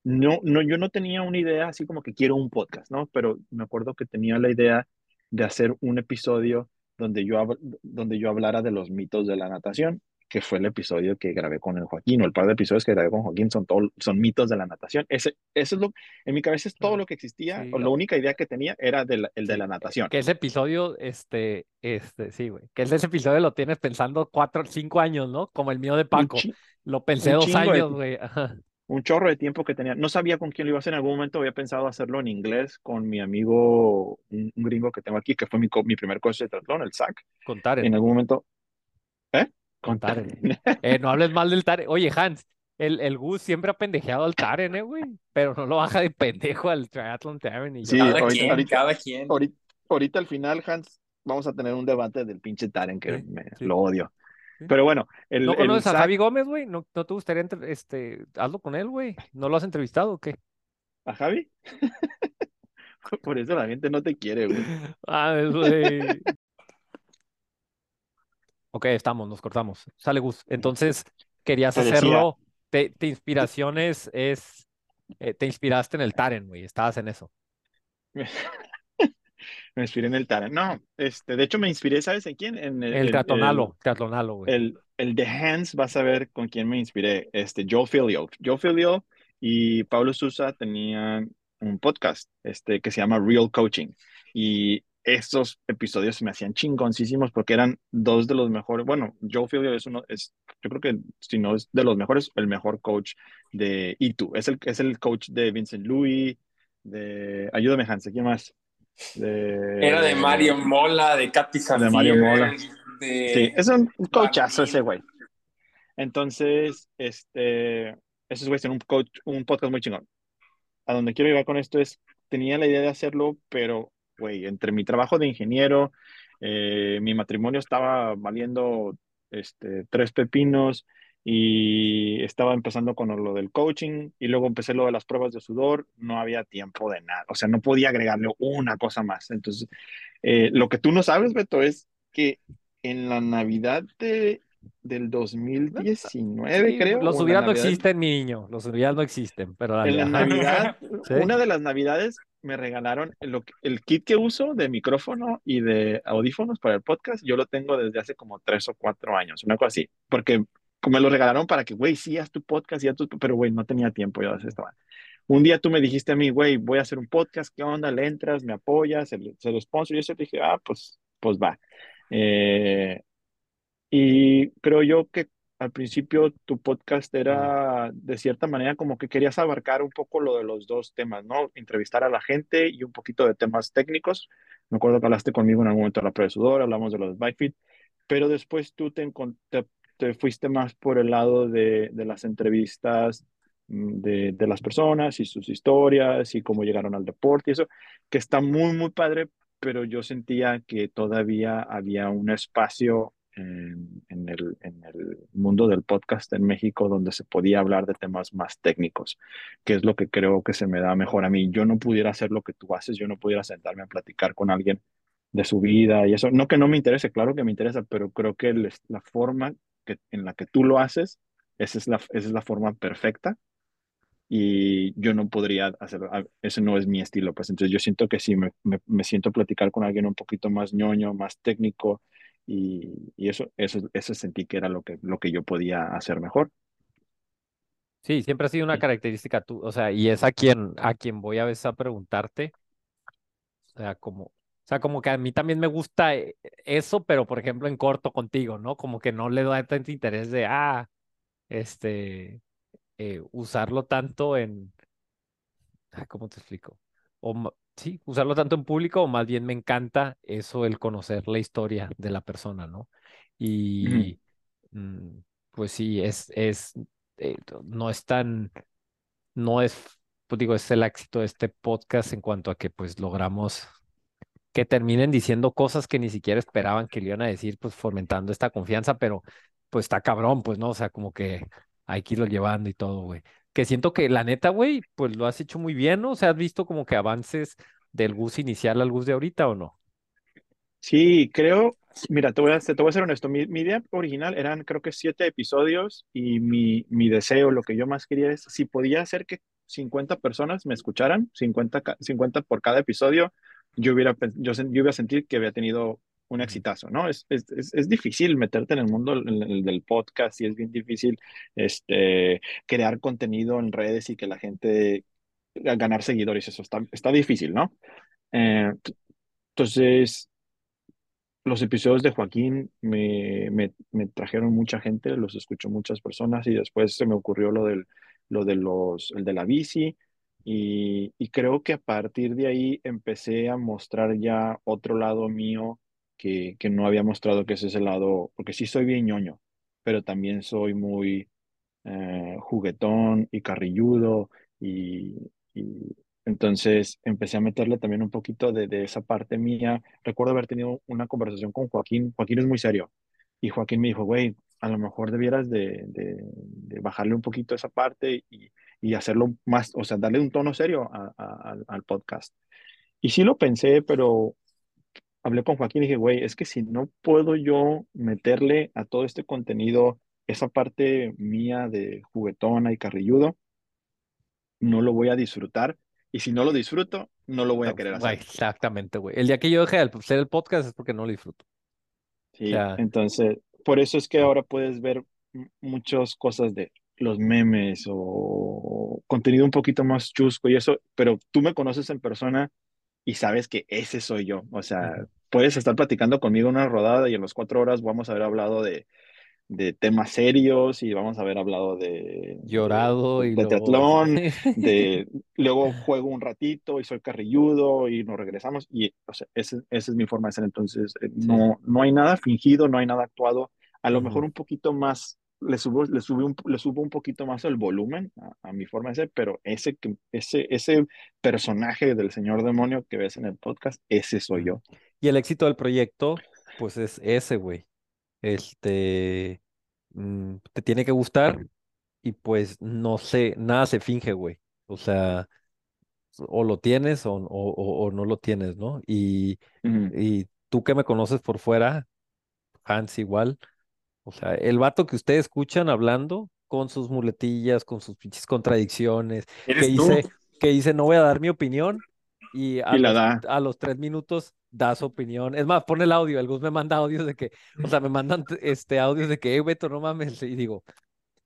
no, no, yo no tenía una idea así como que quiero un podcast, ¿no? Pero me acuerdo que tenía la idea de hacer un episodio donde yo, donde yo hablara de los mitos de la natación, que fue el episodio que grabé con el Joaquín, o el par de episodios que grabé con Joaquín son, todo, son mitos de la natación. Ese, eso es lo, en mi cabeza es todo lo que existía, Sí, o la única idea que tenía era de la- el de la natación. que ese episodio, este, este, sí, güey, que ese episodio lo tienes pensando cuatro, cinco años, ¿no? Como el mío de Paco, lo pensé dos años, güey. Un chorro de tiempo que tenía. No sabía con quién lo iba a hacer. En algún momento había pensado hacerlo en inglés con mi amigo, un, un gringo que tengo aquí, que fue mi, co- mi primer coach de triatlón, el Zach. Con En Taren, algún momento, ¿eh? con Con Taren. Taren. [laughs] Eh, no hables mal del Taren. Oye, Hans, el, el Gus siempre ha pendejeado al Taren, eh, güey. Pero no lo baja de pendejo al Triathlon Taren y. Sí, Cada ahorita, quien, ahorita, cada quien. ahorita, ahorita al final, Hans, vamos a tener un debate del pinche Taren que me, sí, lo odio. Pero bueno, el, ¿No el conoces a Javi Gómez, güey? ¿No, no te gustaría, entre- este, hazlo con él, güey? ¿No lo has entrevistado o qué? ¿a Javi? [laughs] Por eso la gente no te quiere, güey. [laughs] Ah, güey. Ok, estamos, nos cortamos. Sale, Gus. Entonces, querías Te hacerlo, te, te inspiraciones es, eh, te inspiraste en el Taren, güey, estabas en eso. [laughs] me inspiré en el Taren. No, este, de hecho me inspiré, ¿sabes en quién? En el, El el, el, güey. el, el de Hans, vas a ver con quién me inspiré. Este, Joe Filio. Joe Filio y Pablo Sousa tenían un podcast este, que se llama Real Coaching. Y estos episodios se me hacían chingoncísimos porque eran dos de los mejores. Bueno, Joe Filio es uno, es, yo creo que si no es de los mejores, el mejor coach de ITU. Es el, es el coach de Vincent Louis, de, ayúdame Hans, ¿quién más? Era de De, Mario Mola, de Katy de Mario Mola. Safier, Sí, de es un coachazo ese güey. Entonces, este, esos güeyes tienen un, coach, un podcast muy chingón. A donde quiero llegar con esto es, tenía la idea de hacerlo, pero, güey, entre mi trabajo de ingeniero, eh, mi matrimonio estaba valiendo este, tres pepinos y estaba empezando con lo del coaching y luego empecé lo de las pruebas de sudor, no había tiempo de nada, o sea, no podía agregarle una cosa más. Entonces, eh, lo que tú no sabes, Beto, es que en la Navidad de, del 2019, Sí, creo, los la hubieras no Navidad existen, mi niño. Los hubieras no existen, pero dale, en la. Navidad, [laughs] Sí. una de las Navidades me regalaron que- el kit que uso de micrófono y de audífonos para el podcast. Yo lo tengo desde hace como tres o cuatro años, una cosa así, porque me lo regalaron para que, güey, sí, haz tu podcast, y haz tu... pero, güey, no tenía tiempo yo esto. Un día tú me dijiste a mí, güey, voy a hacer un podcast, ¿qué onda? Le entras, me apoyas, se, se lo sponsor. Y yo te dije, ah, pues, pues va. Eh, y creo yo que al principio tu podcast era de cierta manera como que querías abarcar un poco lo de los dos temas, ¿no? Entrevistar a la gente y un poquito de temas técnicos. Me acuerdo que hablaste conmigo en algún momento de la prueba de sudor, hablamos de los bike fit, pero después tú te, te, te fuiste más por el lado de, de las entrevistas mm, de, de las personas y sus historias y cómo llegaron al deporte y eso, que está muy, muy padre, pero yo sentía que todavía había un espacio en, en el, en el mundo del podcast en México donde se podía hablar de temas más técnicos, que es lo que creo que se me da mejor a mí. Yo no pudiera hacer lo que tú haces, yo no pudiera sentarme a platicar con alguien de su vida y eso. No que no me interese, claro que me interesa, pero creo que el- la forma que, en la que tú lo haces, esa es la, esa es la forma perfecta y yo no podría hacerlo, ese no es mi estilo, pues entonces yo siento que sí, me, me, me siento a platicar con alguien un poquito más ñoño, más técnico y, y eso, eso, eso sentí que era lo que, lo que yo podía hacer mejor. Sí, siempre ha sido una característica tú, o sea, y es a quien, a quien voy a veces a preguntarte, o sea, como, o sea, como que a mí también me gusta eh, eso, pero por ejemplo en corto contigo, ¿no? Como que no le da tanto interés de, ah, este, eh, usarlo tanto en, ah, ¿cómo te explico? O, sí, usarlo tanto en público, o más bien me encanta eso, el conocer la historia de la persona, ¿no? Y, mm, pues sí, es, es, eh, no es tan no es, pues digo, es el éxito de este podcast en cuanto a que pues logramos que terminen diciendo cosas que ni siquiera esperaban que le iban a decir, pues fomentando esta confianza, pero pues está cabrón, pues no, o sea, como que hay que irlo llevando y todo, güey. Que siento que la neta, güey, pues lo has hecho muy bien, ¿no? O sea, has visto como que avances del Gus inicial al Gus de ahorita o no? Sí, creo, mira, te voy a, te voy a ser honesto, mi, mi idea original eran creo que siete episodios y mi, mi deseo, lo que yo más quería es, si podía hacer que 50 personas me escucharan, 50, ca- 50 por cada episodio, yo hubiera, yo, yo iba a sentir que había tenido un exitazo, ¿no? Es, es, es, es difícil meterte en el mundo del, del- del podcast y es bien difícil este, crear contenido en redes y que la gente, ganar seguidores, eso está, está difícil, ¿no? Eh, entonces los episodios de Joaquín me, me, me trajeron mucha gente, los escuchó muchas personas y después se me ocurrió lo del, lo de los, el de la bici, y, y creo que a partir de ahí empecé a mostrar ya otro lado mío que, que no había mostrado, que es ese lado, porque sí soy bien ñoño, pero también soy muy eh, juguetón y carrilludo, y, y entonces empecé a meterle también un poquito de, de esa parte mía. Recuerdo haber tenido una conversación con Joaquín, Joaquín es muy serio, y Joaquín me dijo, güey, a lo mejor debieras de, de, de bajarle un poquito esa parte y, y hacerlo más, o sea, darle un tono serio a- a- al, al podcast. Y sí lo pensé, pero hablé con Joaquín y dije, güey, es que si no puedo yo meterle a todo este contenido esa parte mía de juguetona y carrilludo, no lo voy a disfrutar. Y si no lo disfruto, no lo voy a querer hacer. Exactamente, güey. El día que yo deje de hacer el podcast es porque no lo disfruto. Sí, entonces, por eso es que ahora puedes ver muchas cosas de los memes o contenido un poquito más chusco y eso, pero tú me conoces en persona y sabes que ese soy yo. O sea, puedes estar platicando conmigo una rodada y en las cuatro horas vamos a haber hablado de, de temas serios y vamos a haber hablado de, de, Llorado y de luego. triatlón, [laughs] de [laughs] luego juego un ratito y soy carrilludo y nos regresamos y o sea, ese- esa es mi forma de ser. Entonces, eh, Sí. no, no hay nada fingido, no hay nada actuado. A lo mejor un poquito más, le subo, le subo un, le subo un poquito más el volumen a, a mi forma de ser, pero ese, ese, ese personaje del señor demonio que ves en el podcast, ese soy yo. Y el éxito del proyecto, pues es ese, güey. Este, mm, te tiene que gustar y pues no sé, nada se finge, güey. O sea, o lo tienes o, o, o- o no lo tienes, ¿no? Y, y tú que me conoces por fuera, Hans igual, o sea, el vato que ustedes escuchan hablando con sus muletillas, con sus pinches contradicciones, que dice, que dice, no voy a dar mi opinión y a Y la los, da. a los tres minutos da su opinión. Es más, pone el audio, el Gus me manda audios de que, o sea, me mandan este audios de que, hey, Beto, no mames, y digo,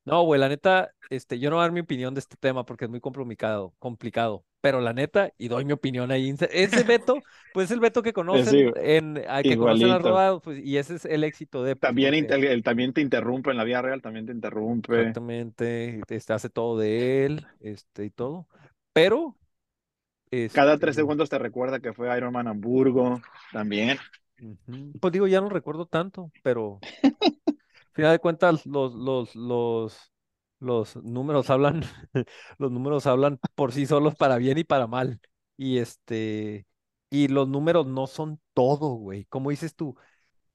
no, güey, la neta, este, yo no voy a dar mi opinión de este tema porque es muy complicado, complicado, pero la neta, y doy mi opinión ahí. Ese Beto, [laughs] pues es el Beto que Es conocen en, a- que conocen igualito. rodado, pues, y ese es el éxito de, pues, También, porque él también te interrumpe en la vida real, también te interrumpe. exactamente, este, hace todo de él, este, y todo, pero, Cada tres este, segundos te recuerda que fue Iron Man Hamburgo, también. pues digo, ya no recuerdo tanto, pero [laughs] final de cuentas, los, los, los, los números hablan, [laughs] los números hablan por sí solos para bien y para mal. Y este, y los números no son todo, güey. Como dices tú,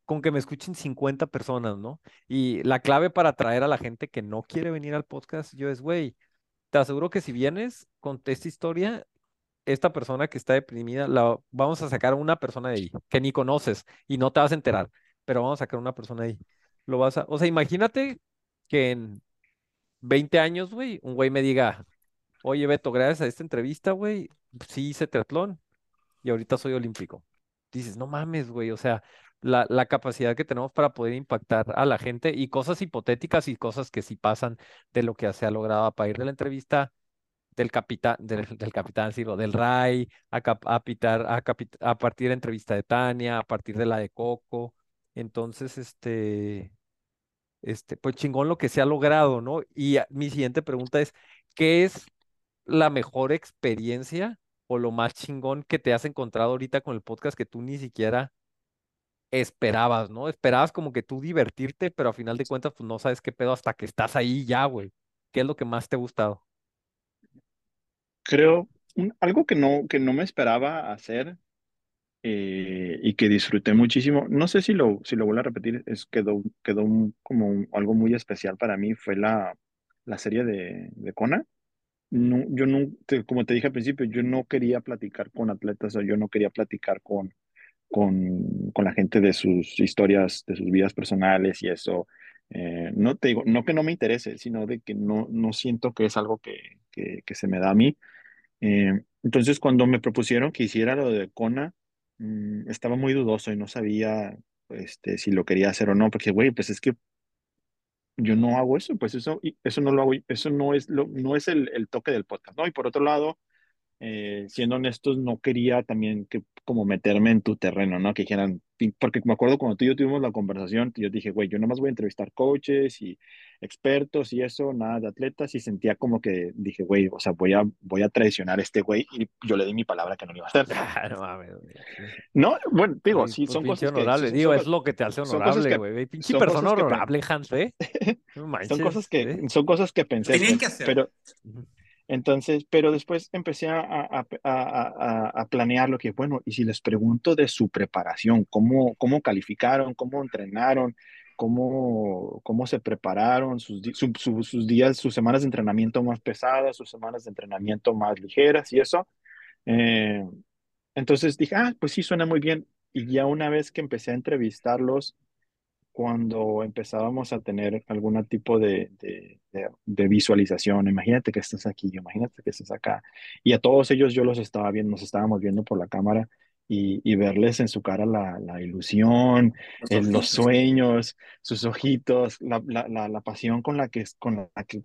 con que me escuchen 50 personas, ¿no? Y la clave para atraer a la gente que no quiere venir al podcast, yo es, güey, te aseguro que si vienes con esta historia, esta persona que está deprimida, la vamos a sacar una persona de ahí, que ni conoces y no te vas a enterar, pero vamos a sacar una persona de ahí. Lo vas a, o sea, imagínate que en 20 años, güey, un güey me diga, oye, Beto, gracias a esta entrevista, güey, sí hice triatlón y ahorita soy olímpico. Dices, no mames, güey, o sea, la, la capacidad que tenemos para poder impactar a la gente y cosas hipotéticas y cosas que sí pasan de lo que se ha logrado a partir de la entrevista del capitán, del, del capitán, sí, del Ray, a, cap- a, pitar- a partir de la entrevista de Tania, a partir de la de Coco. Entonces, este, este, pues chingón lo que se ha logrado, ¿no? Y mi siguiente pregunta es, ¿qué es la mejor experiencia o lo más chingón que te has encontrado ahorita con el podcast que tú ni siquiera esperabas, ¿no? Esperabas como que tú divertirte, pero a final de cuentas, pues no sabes qué pedo hasta que estás ahí ya, güey. ¿Qué es lo que más te ha gustado? Creo, algo que no, que no me esperaba hacer eh, y que disfruté muchísimo, no sé si lo, si lo vuelvo a repetir, es, quedó, quedó un- como un- algo muy especial para mí, fue la, la serie de, de Conan. No, yo no, te- como te dije al principio, yo no quería platicar con atletas o yo no quería platicar con, con, con la gente de sus historias, de sus vidas personales y eso. Eh, no te digo, no que no me interese, sino de que no, no siento que es algo que, que, que se me da a mí. Eh, entonces, cuando me propusieron que hiciera lo de Kona, mm, estaba muy dudoso y no sabía este, si lo quería hacer o no, porque, güey, pues es que yo no hago eso, pues eso, eso no lo hago, eso no es, lo, no es el, el toque del podcast, ¿no? Y por otro lado, eh, siendo honestos, no quería también que como meterme en tu terreno, ¿no? Que dijeran, porque me acuerdo cuando tú y yo tuvimos la conversación, yo dije, güey, yo nomás voy a entrevistar coaches y expertos y eso, nada de atletas, y sentía como que dije, güey, o sea, voy a, voy a traicionar a este güey, y yo le di mi palabra que no lo iba a hacer. [laughs] No mames, güey. No, bueno, digo, Sí, sí, pues, son cosas que... honorable. son- Digo, son- es lo que te hace honorable, que- güey. Pinche son persona honorable, Hans, ¿eh? No [laughs] son cosas que, ¿eh? son cosas que pensé, Tenían pues, que hacer. pero... Entonces, pero después empecé a, a, a, a, planear lo que, bueno, y si les pregunto de su preparación, cómo, cómo calificaron, cómo entrenaron, cómo, cómo se prepararon, sus, sus días, sus semanas de entrenamiento más pesadas, sus semanas de entrenamiento más ligeras y eso. eh, entonces dije, ah, pues sí, suena muy bien. Y ya una vez que empecé a entrevistarlos, cuando empezábamos a tener algún tipo de, de, de- de visualización. Imagínate que estás aquí, imagínate que estás acá. Y a todos ellos yo los estaba viendo, nos estábamos viendo por la cámara y, y verles en su cara la, la ilusión, Los en los ojitos. sueños, sus ojitos, la, la, la, pasión con la que, con la que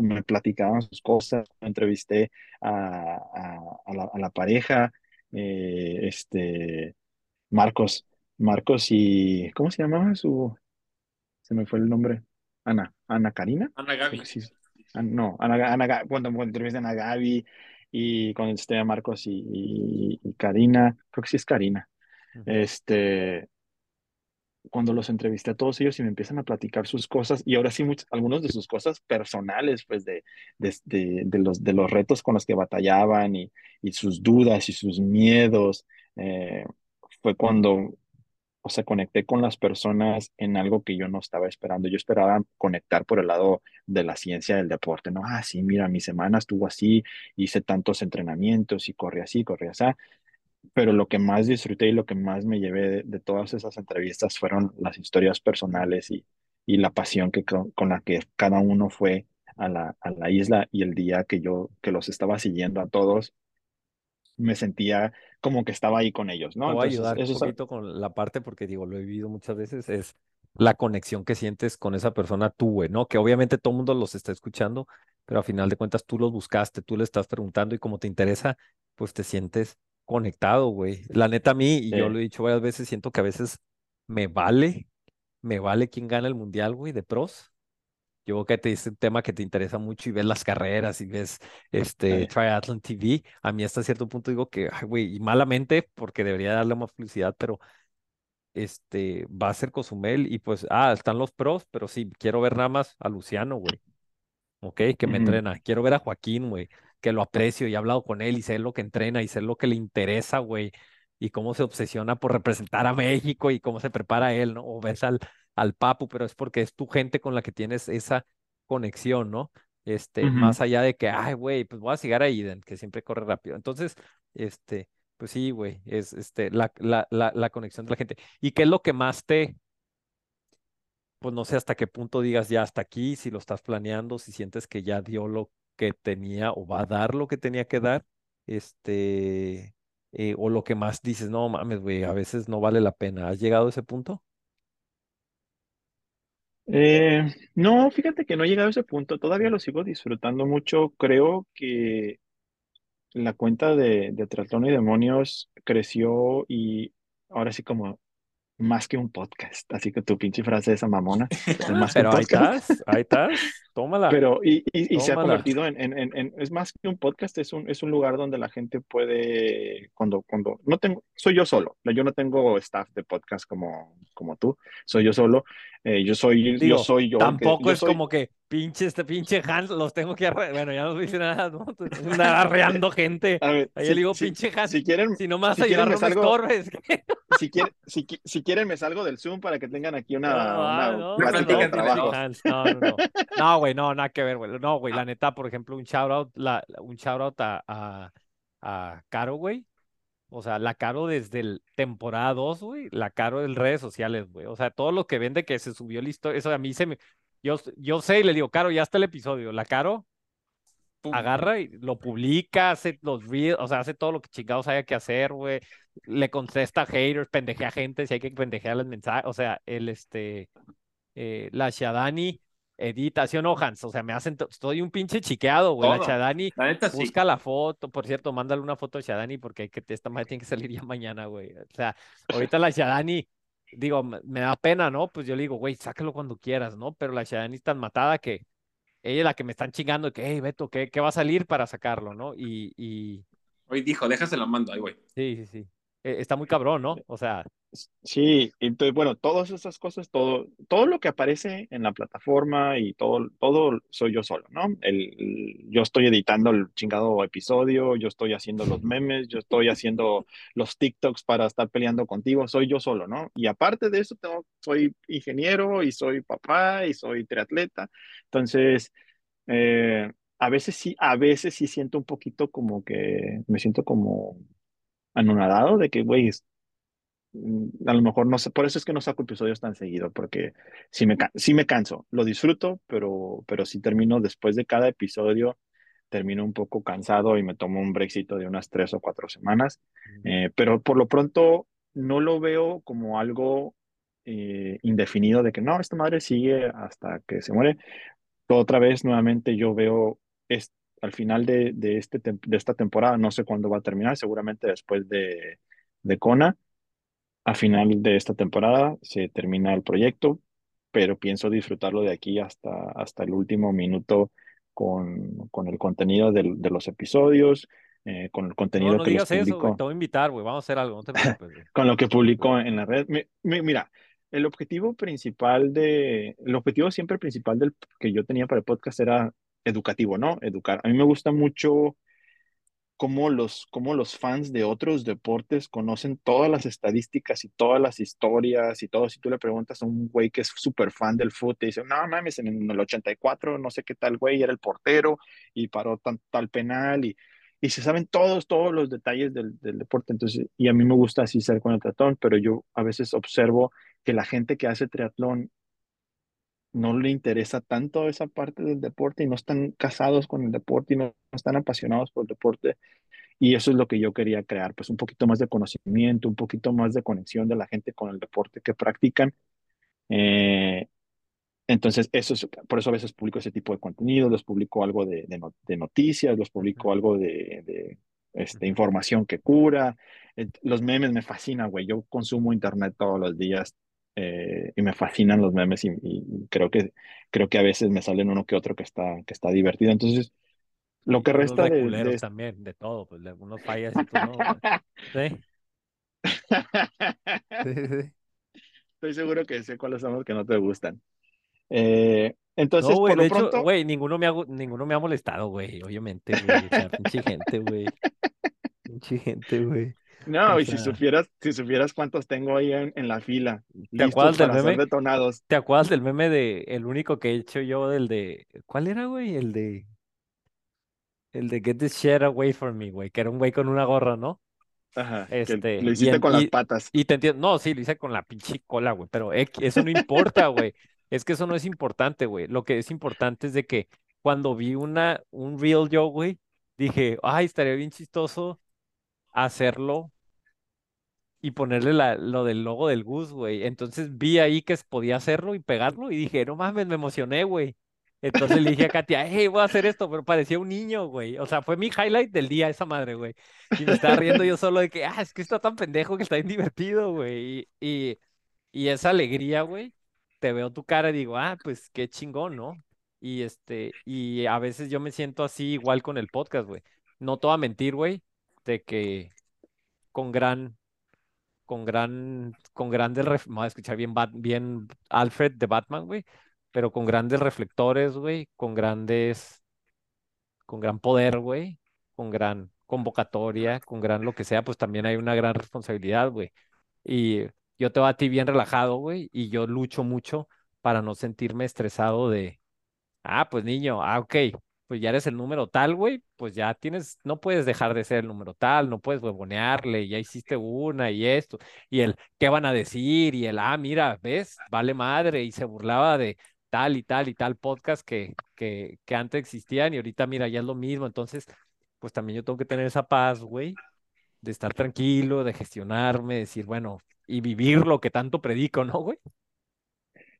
me platicaban sus cosas. Entrevisté a, a, a la, a la pareja, eh, este, Marcos. Marcos y, ¿cómo se llamaba su, se me fue el nombre? Ana, Ana Karina, Ana Gaby. sí. Ah, no, Ana, Ana, cuando, cuando entrevistan a Gaby y cuando esté a Marcos y, y, y Karina, creo que sí es Karina. Este, cuando los entrevisté a todos ellos y me empiezan a platicar sus cosas y ahora sí much- algunos de sus cosas personales, pues de, de, de, de los, de los retos con los que batallaban y, y sus dudas y sus miedos, eh, fue cuando o sea, conecté con las personas en algo que yo no estaba esperando. Yo esperaba conectar por el lado de la ciencia del deporte, ¿no? Ah, sí, mira, mi semana estuvo así, hice tantos entrenamientos y corrí así, corrí así. Pero lo que más disfruté y lo que más me llevé de, todas esas entrevistas fueron las historias personales y, y la pasión que, con, con la que cada uno fue a la, a la isla y el día que yo, que los estaba siguiendo a todos, me sentía como que estaba ahí con ellos, ¿no? Voy a ayudar un eso es, poquito con la parte porque digo, lo he vivido muchas veces, es la conexión que sientes con esa persona tú, güey, ¿no? Que obviamente todo el mundo los está escuchando, pero a final de cuentas tú los buscaste, tú le estás preguntando y como te interesa, pues te sientes conectado, güey. La neta a mí, y yo lo he dicho varias veces, siento que a veces me vale, me vale quién gana el mundial, güey, de pros. Yo creo que te dice un tema que te interesa mucho y ves las carreras y ves este Sí. Triathlon TV. A mí hasta cierto punto digo que, güey, y malamente, porque debería darle más publicidad, pero este va a ser Cozumel y pues, ah, están los pros, pero sí, quiero ver nada más a Luciano, güey. Ok, que me Ujú. entrena. Quiero ver a Joaquín, güey, que lo aprecio y he hablado con él y sé lo que entrena y sé lo que le interesa, güey, y cómo se obsesiona por representar a México y cómo se prepara él, ¿no? O ves al, al Papu, pero es porque es tu gente con la que tienes esa conexión, ¿no? Este, más allá de que, ay, güey, pues voy a seguir a Eden, que siempre corre rápido. Entonces, este, pues sí, güey, es este, la, la, la, la conexión de la gente. ¿Y qué es lo que más te, pues no sé hasta qué punto digas ya hasta aquí, si lo estás planeando, si sientes que ya dio lo que tenía o va a dar lo que tenía que dar, este, eh, o lo que más dices, no mames, güey, a veces no vale la pena. ¿Has llegado a ese punto? Eh, no, fíjate que no he llegado a ese punto. Todavía lo sigo disfrutando mucho. Creo que la cuenta de, de y Demonios creció y ahora sí como más que un podcast. Así que tu pinche frase esa mamona es más que un Pero ahí podcast. estás, ahí estás, tómala, Pero, y, y, y se ha convertido en, en, en, en- es más que un podcast, es un, es un lugar donde la gente puede, cuando, cuando, no tengo, soy yo solo, yo no tengo staff de podcast como, como tú, soy yo solo, eh, yo soy, yo soy yo. que- tampoco yo es soy- como que pinche este pinche Hans, los tengo que arre... Bueno, ya no dice nada, ¿no? Andar [laughs] arreando gente. A ver, Ahí si- le digo, si- pinche Hans, si quieren, si no me vas si ayudar, me no salgo- estorbes. [laughs] si quieren, si, si quieren me salgo del Zoom para que tengan aquí una, No, una ah, no, una trabajo. Hans, no, no, no. No, güey, no, nada que ver, güey. No, güey, la neta, por ejemplo, un shout out, la, un shout out a, a, a Caro, güey. O sea, la Caro desde el temporada 2, güey, la Caro en redes sociales, güey. O sea, todo lo que vende que se subió la historia, eso a mí se me... Yo, yo sé y le digo, Caro, ya está el episodio. La Caro Pum. agarra y lo publica, hace los reels, o sea, hace todo lo que chingados haya que hacer, güey. Le contesta a haters, pendejea a gente, si hay que pendejear los mensajes. O sea, el este, eh, la Shadani, edita, ¿sí o no, Hans? O sea, me hacen, to- estoy un pinche chiqueado, güey. La. Shadani, La neta sí. busca la foto, por cierto, mándale una foto a Shadani porque hay que, esta madre tiene que salir ya mañana, güey. O sea, ahorita la Shadani, digo, me, da pena, ¿no? Pues yo le digo, güey, sácalo cuando quieras, ¿no? Pero la Shadani es tan matada que ella es la que me están chingando, que, hey, Beto, ¿qué, qué va a salir para sacarlo, no? Y, y Hoy dijo, déjaselo mando, ahí, güey. sí, sí, sí. Eh, está muy cabrón, ¿no? O sea, Sí, entonces, bueno, todas esas cosas, todo, todo lo que aparece en la plataforma y todo, todo soy yo solo, ¿no? El, el- yo estoy editando el chingado episodio, yo estoy haciendo los [laughs] memes, yo estoy haciendo los TikToks para estar peleando contigo, soy yo solo, ¿no? Y aparte de eso, tengo, soy ingeniero y soy papá y soy triatleta, entonces, eh, a veces sí, a veces sí siento un poquito como que, me siento como anonadado de que, güey, mm, a lo mejor no sé, por eso es que no saco episodios tan seguido, porque sí me, sí me canso, lo disfruto, pero, pero sí termino después de cada episodio, termino un poco cansado y me tomo un brexito de unas tres o cuatro semanas, Eh, pero por lo pronto no lo veo como algo eh, indefinido de que no, esta madre sigue hasta que se muere. Otra vez, nuevamente, yo veo es, al final de, de, este, de esta temporada, no sé cuándo va a terminar, seguramente después de, de Kona a final de esta temporada se termina el proyecto, pero pienso disfrutarlo de aquí hasta, hasta el último minuto con, con el contenido del- de los episodios, eh, con el no, contenido no que les digas eso, güey. publico, Te voy a invitar, güey. Vamos a hacer algo, no te [laughs] preocupes, con lo que publico en la red. Mi- mi- mira, el objetivo principal de, el objetivo siempre principal del que yo tenía para el podcast era educativo, ¿no? Educar. A mí me gusta mucho cómo los, cómo los fans de otros deportes conocen todas las estadísticas y todas las historias y todo. Si tú le preguntas a un güey que es súper fan del fútbol, te dice, no mames, en el 84, no sé qué tal güey, era el portero y paró tal penal y, y se saben todos, todos los detalles del, del deporte. Entonces, y a mí me gusta así ser con el triatlón, pero yo a veces observo que la gente que hace triatlón no le interesa tanto esa parte del deporte y no están casados con el deporte y no están apasionados por el deporte. Y eso es lo que yo quería crear, pues un poquito más de conocimiento, un poquito más de conexión de la gente con el deporte que practican. Eh, entonces, eso es, por eso a veces publico ese tipo de contenido, los publico algo de, de, no- de noticias, los publico algo de, de, este, información que cura. Los memes me fascinan, güey. Yo consumo internet todos los días eh, y me fascinan los memes y, y creo que, creo que a veces me salen uno que otro que está, que está divertido. Entonces, lo que Unos resta de de, también, de todo, pues de algunos fallas y güey. Sí. Estoy seguro que sé cuáles son los que no te gustan. Eh, entonces, No, güey, por lo de hecho, pronto, güey, ninguno me ha, gu- ninguno me ha molestado, güey, obviamente, güey. O sea, pinche gente, güey. [laughs] Pinche gente, güey. No, o y si supieras, si supieras cuántos tengo ahí en, en la fila, ¿Te acuerdas del meme? detonados. ¿Te acuerdas del meme de el único que he hecho yo del de ¿cuál era, güey? El de el de Get this shit away from me, güey, que era un güey con una gorra, ¿no? Ajá, Este, lo hiciste en- con las y- patas. Y te entiendo, no, sí, lo hice con la pinche cola, güey, pero eso no importa, güey. Es que eso no es importante, güey. Lo que es importante es de que cuando vi una, un reel yo, güey, dije, ay, estaría bien chistoso hacerlo y ponerle la, lo del logo del Gus, güey. Entonces vi ahí que podía hacerlo y pegarlo y dije, no mames, me emocioné, güey. Entonces le dije a Katia, hey, voy a hacer esto, pero parecía un niño, güey. O sea, fue mi highlight del día esa madre, güey. Y me estaba riendo yo solo de que, ah, es que está tan pendejo que está bien divertido, güey. Y, y, y esa alegría, güey, te veo tu cara y digo, ah, pues qué chingón, ¿no? Y este, y a veces yo me siento así igual con el podcast, güey. No te voy a mentir, güey, de que con gran, con gran, con grandes, me voy a escuchar bien, bien Alfred de Batman, güey, pero con grandes reflectores, güey, con grandes, con gran poder, güey, con gran convocatoria, con gran lo que sea, pues también hay una gran responsabilidad, güey. Y yo te veo a ti bien relajado, güey, y yo lucho mucho para no sentirme estresado de, ah, pues niño, ah, ok, pues ya eres el número tal, güey, pues ya tienes, no puedes dejar de ser el número tal, no puedes huevonearle, ya hiciste una y esto, y el, ¿qué van a decir? Y el, ah, mira, ves, vale madre, y se burlaba de tal y tal y tal podcast que, que, que antes existían y ahorita, mira, ya es lo mismo, entonces, pues también yo tengo que tener esa paz, güey de estar tranquilo, de gestionarme, decir, bueno, y vivir lo que tanto predico, ¿no, güey?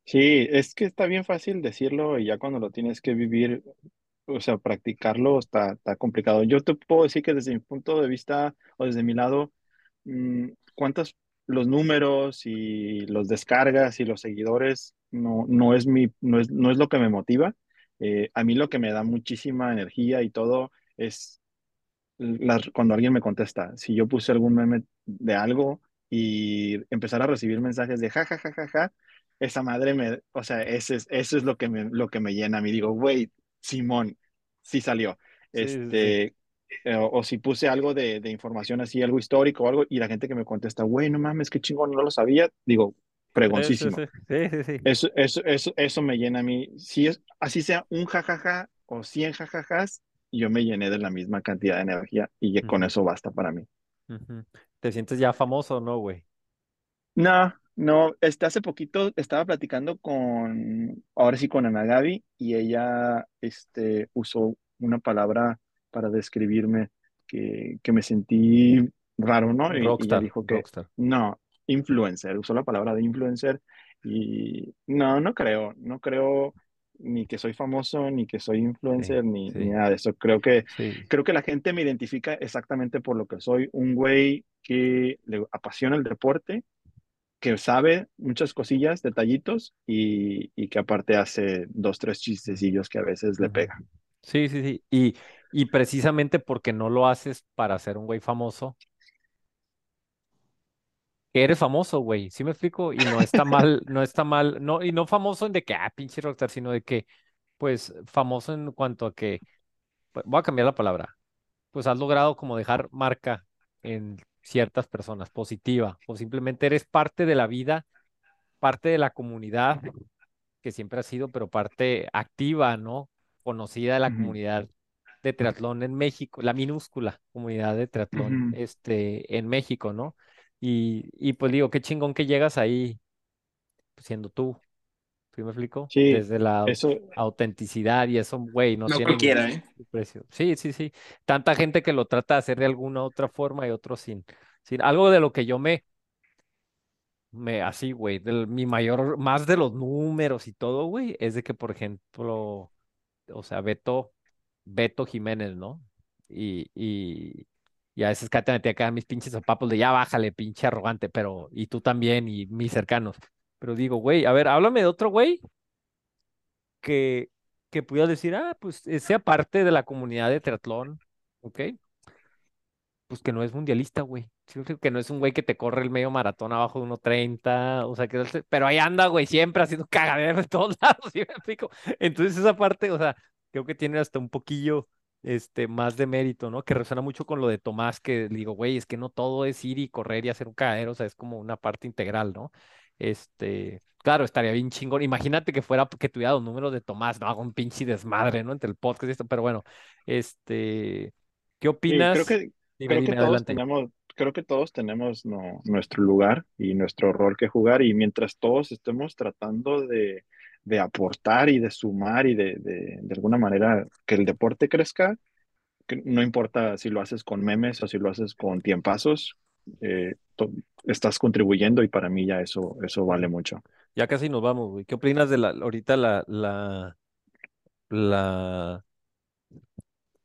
Sí, es que está bien fácil decirlo y ya cuando lo tienes que vivir, o sea, practicarlo está, está complicado. Yo te puedo decir que desde mi punto de vista o desde mi lado, mm, cuántos los números y los descargas y los seguidores no, no es mi, no es, no es lo que me motiva. Eh, a mí lo que me da muchísima energía y todo es las- cuando alguien me contesta, si yo puse algún meme de algo y empezar a recibir mensajes de ja, ja, ja, ja, ja, esa madre me, o sea, ese es, eso es lo que me, lo que me llena mí. Digo, güey, Simón, sí salió. Sí, sí, sí. Este, eh, o, o si puse algo de, de información así, algo histórico o algo, y la gente que me contesta, güey, no mames, qué chingón, no lo sabía, digo, sí, fregoncísimo. sí. Eso, eso, eso, eso me llena a mí. Si es, así sea un jajaja o cien jajajas, yo me llené de la misma cantidad de energía y ya con eso basta para mí. ¿Te sientes ya famoso o no, güey? No, no, este, hace poquito estaba platicando con, ahora sí con Ana Gaby, y ella este, usó una palabra para describirme que, que me sentí raro, ¿no? Y, y ella Rockstar, dijo que rockstar. no, influencer, usó la palabra de influencer y no, no creo, no creo ni que soy famoso, ni que soy Sí, influencer, ni, ni sí, nada de eso. Creo que, sí. creo que la gente me identifica exactamente por lo que soy, un güey que le apasiona el deporte que sabe muchas cosillas, detallitos y, y que aparte hace dos, tres chistecillos que a veces le Ujú. pegan. Sí, sí, sí. Y, y precisamente porque no lo haces para ser un güey famoso, que eres famoso, güey. ¿Sí me explico? Y no está mal, no está mal, no, y no famoso en de que, ah, pinche rockstar, sino de que, pues, famoso en cuanto a que, pues, voy a cambiar la palabra, pues has logrado como dejar marca en ciertas personas, positiva, o simplemente eres parte de la vida, parte de la comunidad que siempre ha sido, pero parte activa, ¿no? Conocida de la comunidad de triatlón en México, la minúscula comunidad de triatlón este, en México, ¿no? Y, y pues digo, qué chingón que llegas ahí pues, siendo tú, ¿sí me explico? Sí, Desde la eso, autenticidad y eso, güey, no No tiene cualquiera, ¿eh? precio. Sí, sí, sí. Tanta gente que lo trata de hacer de alguna otra forma y otros sin, sin. Algo de lo que yo me, me, así, güey, del, mi mayor, más de los números y todo, güey, es de que, por ejemplo, o sea, Beto, Beto Jiménez, ¿no? Y, y, y a veces Katia metía acá mis pinches zapapos de ya bájale, pinche arrogante, pero, y tú también, y mis cercanos. Pero digo, güey, a ver, háblame de otro güey que, que pudiera decir, ah, pues eh, sea parte de la comunidad de triatlón, ¿ok? Pues que no es mundialista, güey. Que no es un güey que te corre el medio maratón abajo de uno treinta o sea, que... Pero ahí anda, güey, siempre haciendo cagadero en todos [laughs] lados, ¿sí me explico? Entonces esa parte, o sea, creo que tiene hasta un poquillo, este, más de mérito, ¿no? Que resuena mucho con lo de Tomás, que digo, güey, es que no todo es ir y correr y hacer un cagadero, o sea, es como una parte integral, ¿no? Este, claro, estaría bien chingón. Imagínate que fuera que tuviera los números de Tomás, no hago un pinche desmadre, ¿no? Entre el podcast y esto, pero bueno, este, ¿qué sí, creo opinas? que, Dime, creo que dime, todos adelante. tenemos, creo que todos tenemos no, nuestro lugar y nuestro rol que jugar y mientras todos estemos tratando de, de aportar y de sumar y de, de, de alguna manera que el deporte crezca, que no importa si lo haces con memes o si lo haces con tiempazos, eh, estás contribuyendo y para mí ya eso, eso vale mucho. Ya casi nos vamos, güey. ¿Qué opinas de la, ahorita la, la, la,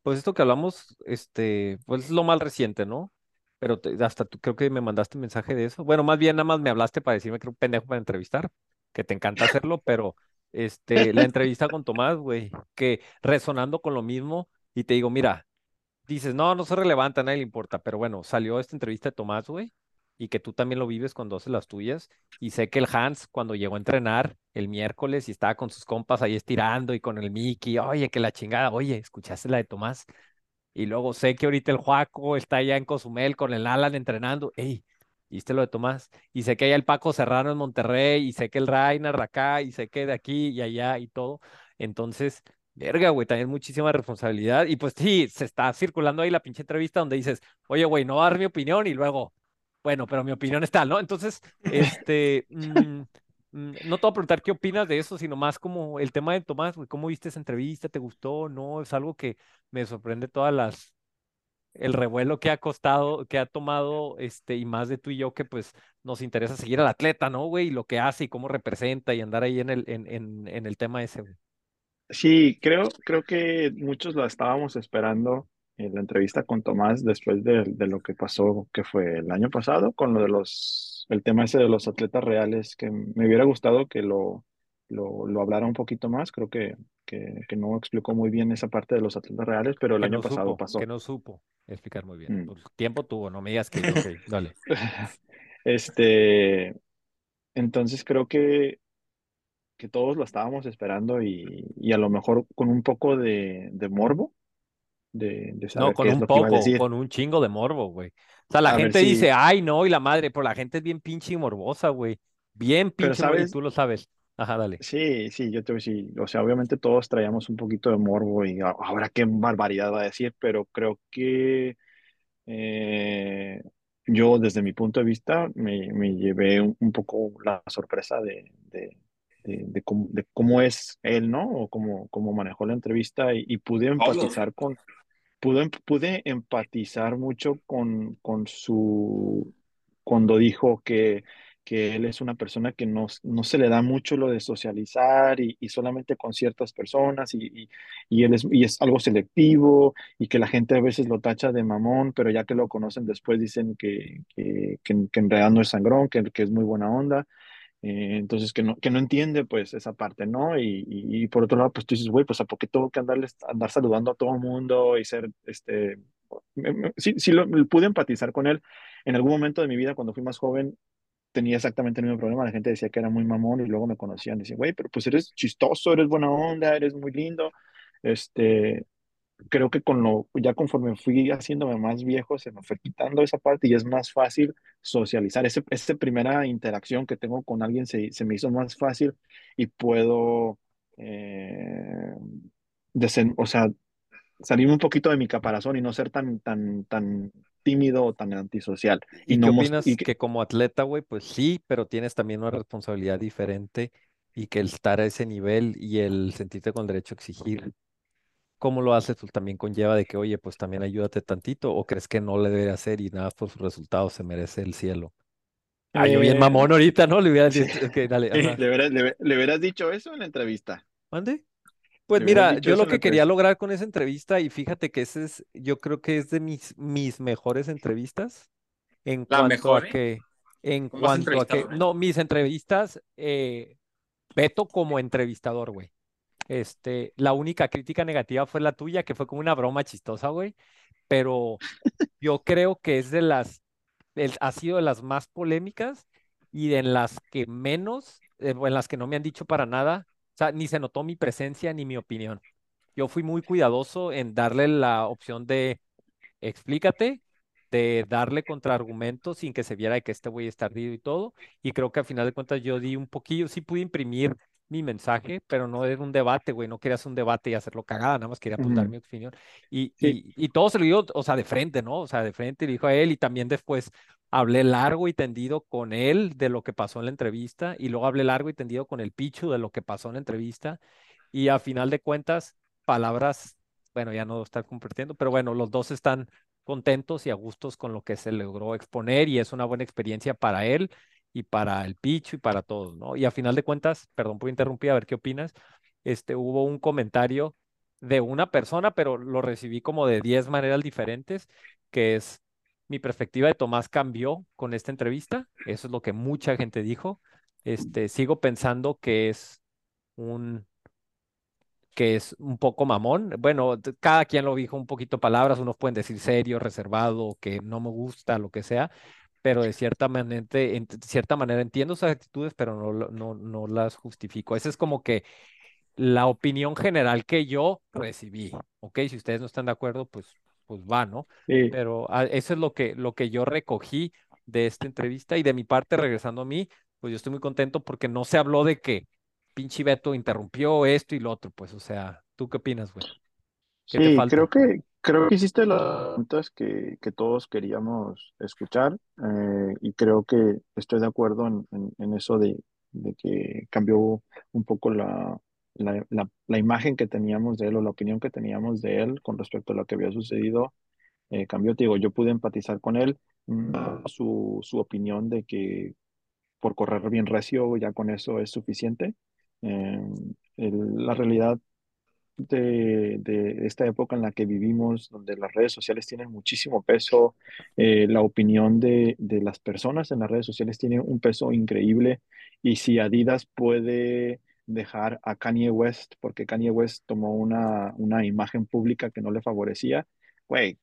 pues esto que hablamos, este, pues es lo más reciente, ¿no? Pero hasta tú creo que me mandaste un mensaje de eso. Bueno, más bien nada más me hablaste para decirme que era un pendejo para entrevistar, que te encanta hacerlo, pero este, la entrevista con Tomás, güey, que resonando con lo mismo, y te digo, mira, dices, no, no se relevante, a nadie le importa, pero bueno, salió esta entrevista de Tomás, güey, y que tú también lo vives cuando haces las tuyas, y sé que el Hans, cuando llegó a entrenar el miércoles y estaba con sus compas ahí estirando y con el Mickey, oye, que la chingada, oye, ¿escuchaste la de Tomás? Y luego sé que ahorita el Juaco está allá en Cozumel con el Alan entrenando. Ey, ¿viste lo de Tomás? Y sé que allá el Paco Serrano en Monterrey, y sé que el Rainer acá, y sé que de aquí y allá y todo. Entonces, verga, güey, también muchísima responsabilidad. Y pues sí, se está circulando ahí la pinche entrevista donde dices, oye, güey, no voy a dar mi opinión y luego, bueno, pero mi opinión es tal, ¿no? Entonces, este, mm, mm, no te voy a preguntar qué opinas de eso, sino más como el tema de Tomás, güey, ¿cómo viste esa entrevista? ¿Te gustó? ¿No? Es algo que me sorprende todas las, el revuelo que ha costado, que ha tomado, este, y más de tú y yo, que pues nos interesa seguir al atleta, ¿no, güey? Y lo que hace y cómo representa y andar ahí en el, en, en, en el tema ese, güey. Sí, creo, creo que muchos la estábamos esperando en la entrevista con Tomás después de, de lo que pasó, que fue el año pasado, con lo de los, el tema ese de los atletas reales, que me hubiera gustado que lo, lo, lo hablara un poquito más. Creo que, que, que no explicó muy bien esa parte de los atletas reales, pero el Que año no pasado supo, pasó. que no supo explicar muy bien. Mm. Pues, tiempo tuvo, no me digas que dale. [laughs] Este, entonces creo que, que todos lo estábamos esperando y, y a lo mejor con un poco de, de morbo de, de No, con qué es un que a poco, decir. con un chingo de morbo, güey. O sea, la A gente dice, ay, no, y la madre, pero la gente es bien pinche y morbosa, güey. Bien pero pinche, y tú lo sabes. Ajá, dale. sí, sí, yo te voy a decir, o sea, obviamente todos traíamos un poquito de morbo y ahora qué barbaridad va a decir, pero creo que eh, yo desde mi punto de vista me, me llevé un, un poco la sorpresa de, de, de, de cómo, de cómo es él, ¿no? O cómo, cómo manejó la entrevista y, y pude Obvio. empatizar con, pude, pude empatizar mucho con, con su, cuando dijo que, que él es una persona que no, no se le da mucho lo de socializar y, y solamente con ciertas personas y, y, y él es, y es algo selectivo y que la gente a veces lo tacha de mamón, pero ya que lo conocen después dicen que, que, que, que en realidad no es sangrón, que, que es muy buena onda. Eh, entonces, que no, que no entiende pues esa parte, ¿no? Y, y, y por otro lado, pues tú dices, güey, pues ¿a por qué tengo que andarles, andar saludando a todo el mundo y ser, este, me- me- sí, sí lo, pude empatizar con él. En algún momento de mi vida, cuando fui más joven, tenía exactamente el mismo problema. La gente decía que era muy mamón y luego me conocían. Decían, güey, pero pues eres chistoso, eres buena onda, eres muy lindo. Este, creo que con lo, ya conforme fui haciéndome más viejo, se me fue quitando esa parte y es más fácil socializar. Ese, esa primera interacción que tengo con alguien se, se me hizo más fácil y puedo, eh, desen- o sea, salirme un poquito de mi caparazón y no ser tan, tan, tan tímido o tan antisocial. Y ¿Y qué no mos- y opinas que- que como atleta, güey, pues sí, pero tienes también una responsabilidad diferente y que el estar a ese nivel y el sentirte con derecho a exigir, ¿cómo lo haces? Pues también conlleva de que, oye, pues también ayúdate tantito o crees que no le debe hacer y nada por sus resultados se merece el cielo. Ah, yo bien eh, mamón ahorita, ¿no? Le hubiera sí. dicho, dale, ¿Le hubieras, le, le hubieras dicho eso en la entrevista? ¿Mande? Pues ¿Le hubieras mira, yo lo que quería entrevista? lograr con esa entrevista, y fíjate que ese es, yo creo que es de mis, mis mejores entrevistas en La cuanto a mejor, ¿eh? que, en ¿Cómo has cuanto a que, eh? no, mis entrevistas, eh, Beto como entrevistador, güey. Este, la única crítica negativa fue la tuya, que fue como una broma chistosa, güey, pero yo creo que es de las, ha sido de las más polémicas y en las que menos, eh, en las que no me han dicho para nada, o sea, ni se notó mi presencia ni mi opinión. Yo fui muy cuidadoso en darle la opción de explícate, de darle contraargumentos sin que se viera que este güey está ardido y todo. Y creo que al final de cuentas yo di un poquillo, sí pude imprimir mi mensaje, pero no era un debate, güey, no quería hacer un debate y hacerlo cagada, nada más quería pues dar Ujú. mi opinión. Y, Sí. y, y todo se lo digo, o sea, de frente, ¿no? O sea, de frente le dijo a él y también después hablé largo y tendido con él de lo que pasó en la entrevista y luego hablé largo y tendido con el Pichu de lo que pasó en la entrevista y a final de cuentas, palabras, bueno, ya no estar compartiendo, pero bueno, los dos están contentos y a gustos con lo que se logró exponer y es una buena experiencia para él y para el Pichu y para todos, ¿no? Y a final de cuentas, perdón por interrumpir, a ver qué opinas, este, hubo un comentario de una persona, pero lo recibí como de 10 maneras diferentes, que es, mi perspectiva de Tomás cambió con esta entrevista, eso es lo que mucha gente dijo, este, sigo pensando que es un que es un poco mamón. Bueno, cada quien lo dijo un poquito palabras, unos pueden decir serio, reservado, que no me gusta, lo que sea, pero de cierta manera, en cierta manera entiendo sus actitudes, pero no, no, no las justifico. Esa es como que la opinión general que yo recibí, ¿ok? Si ustedes no están de acuerdo, pues, pues va, ¿no? Sí. Pero ah, eso es lo que, lo que yo recogí de esta entrevista y de mi parte, regresando a mí, pues yo estoy muy contento porque no se habló de que pinche Beto interrumpió esto y lo otro, pues, o sea, ¿tú qué opinas, güey? ¿Qué te Sí, falta? creo que, creo que hiciste las preguntas que, que todos queríamos escuchar eh, y creo que estoy de acuerdo en, en- en eso de, de que cambió un poco la, la, la- la imagen que teníamos de él o la opinión que teníamos de él con respecto a lo que había sucedido eh, cambió. Te digo, yo pude empatizar con él, mm, su, su opinión de que por correr bien recio ya con eso es suficiente. Eh, el- la realidad de, esta época en la que vivimos, donde las redes sociales tienen muchísimo peso, eh, la opinión de, de las personas en las redes sociales tiene un peso increíble y si Adidas puede dejar a Kanye West, porque Kanye West tomó una, una imagen pública que no le favorecía, güey,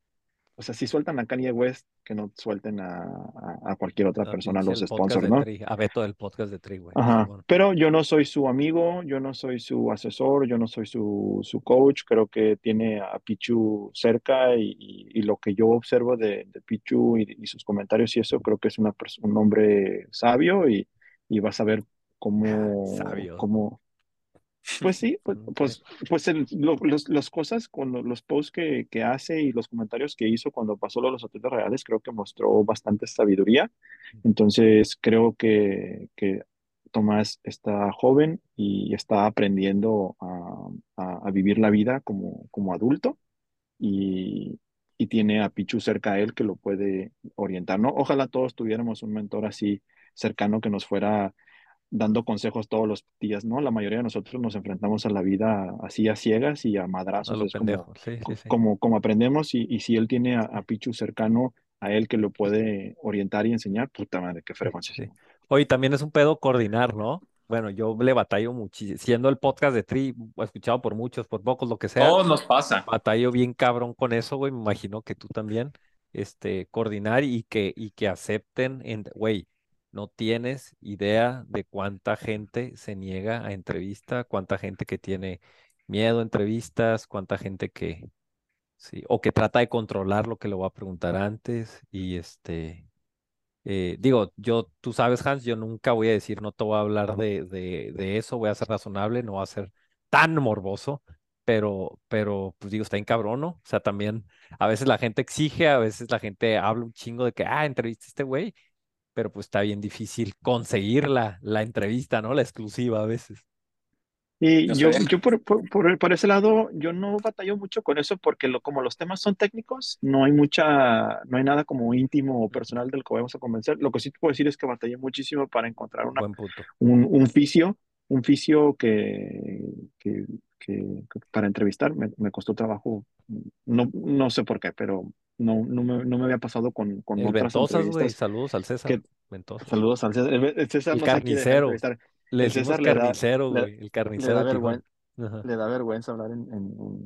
o sea, si sueltan a Kanye West, que no suelten a, a- a cualquier otra A persona, los sponsors, ¿no? Tri, a Beto del podcast de Tri, güey. Ajá, pero yo no soy su amigo, yo no soy su asesor, yo no soy su, su coach, creo que tiene a Pichu cerca y, y- y lo que yo observo de, de Pichu y, y sus comentarios y eso, creo que es una un hombre sabio y, y vas a ver cómo, [laughs] Sabio. cómo, pues sí, pues, [laughs] pues, pues lo- los, las cosas con lo- los posts que, que hace y los comentarios que hizo cuando pasó lo de los atletas reales, creo que mostró bastante sabiduría. Entonces, creo que, que Tomás está joven y está aprendiendo a, a- a vivir la vida como, como adulto y, y tiene a Pichu cerca a él que lo puede orientar, ¿no? Ojalá todos tuviéramos un mentor así cercano que nos fuera dando consejos todos los días, ¿no? La mayoría de nosotros nos enfrentamos a la vida así a ciegas y a madrazos, es como. Sí, sí, sí. como, como aprendemos y, y si él tiene a, a Pichu cercano a él que lo puede orientar y enseñar, puta madre, qué Sí, frecuencia. Oye, también es un pedo coordinar, ¿no? Bueno, yo le batallo muchísimo, siendo el podcast de Tri, escuchado por muchos, por pocos, lo que sea, Todos nos pasa. batallo bien cabrón con eso, güey, me imagino que tú también, este, coordinar y que, y que acepten, en, güey, no tienes idea de cuánta gente se niega a entrevista, cuánta gente que tiene miedo a entrevistas, cuánta gente que, sí, o que trata de controlar lo que le voy a preguntar antes y este... Eh, digo, yo, tú sabes, Hans, yo nunca voy a decir, no te voy a hablar de, de, de eso, voy a ser razonable, no voy a ser tan morboso, pero, pero, pues digo, está en cabrón, ¿no? O sea, también a veces la gente exige, a veces la gente habla un chingo de que, ah, entrevista a este güey, pero pues está bien difícil conseguir la, la entrevista, ¿no? La exclusiva a veces. Y Yo yo, por, por, por, por ese lado, yo no batallo mucho con eso porque lo, como los temas son técnicos, no hay mucha, no hay nada como íntimo o personal del que vamos a convencer. Lo que sí te puedo decir es que batallé muchísimo para encontrar una, Buen punto. un, un fisio, un fisio que, que, que- que para entrevistar me, me costó trabajo. No, no sé por qué, pero no, no me, no me había pasado con, con El otras Ventosas, güey, saludos al César. que-. Saludos al César. El, el César El carnicero. Le El César carnicero, güey, el Le carnicero da vergüenza le da vergüenza hablar en-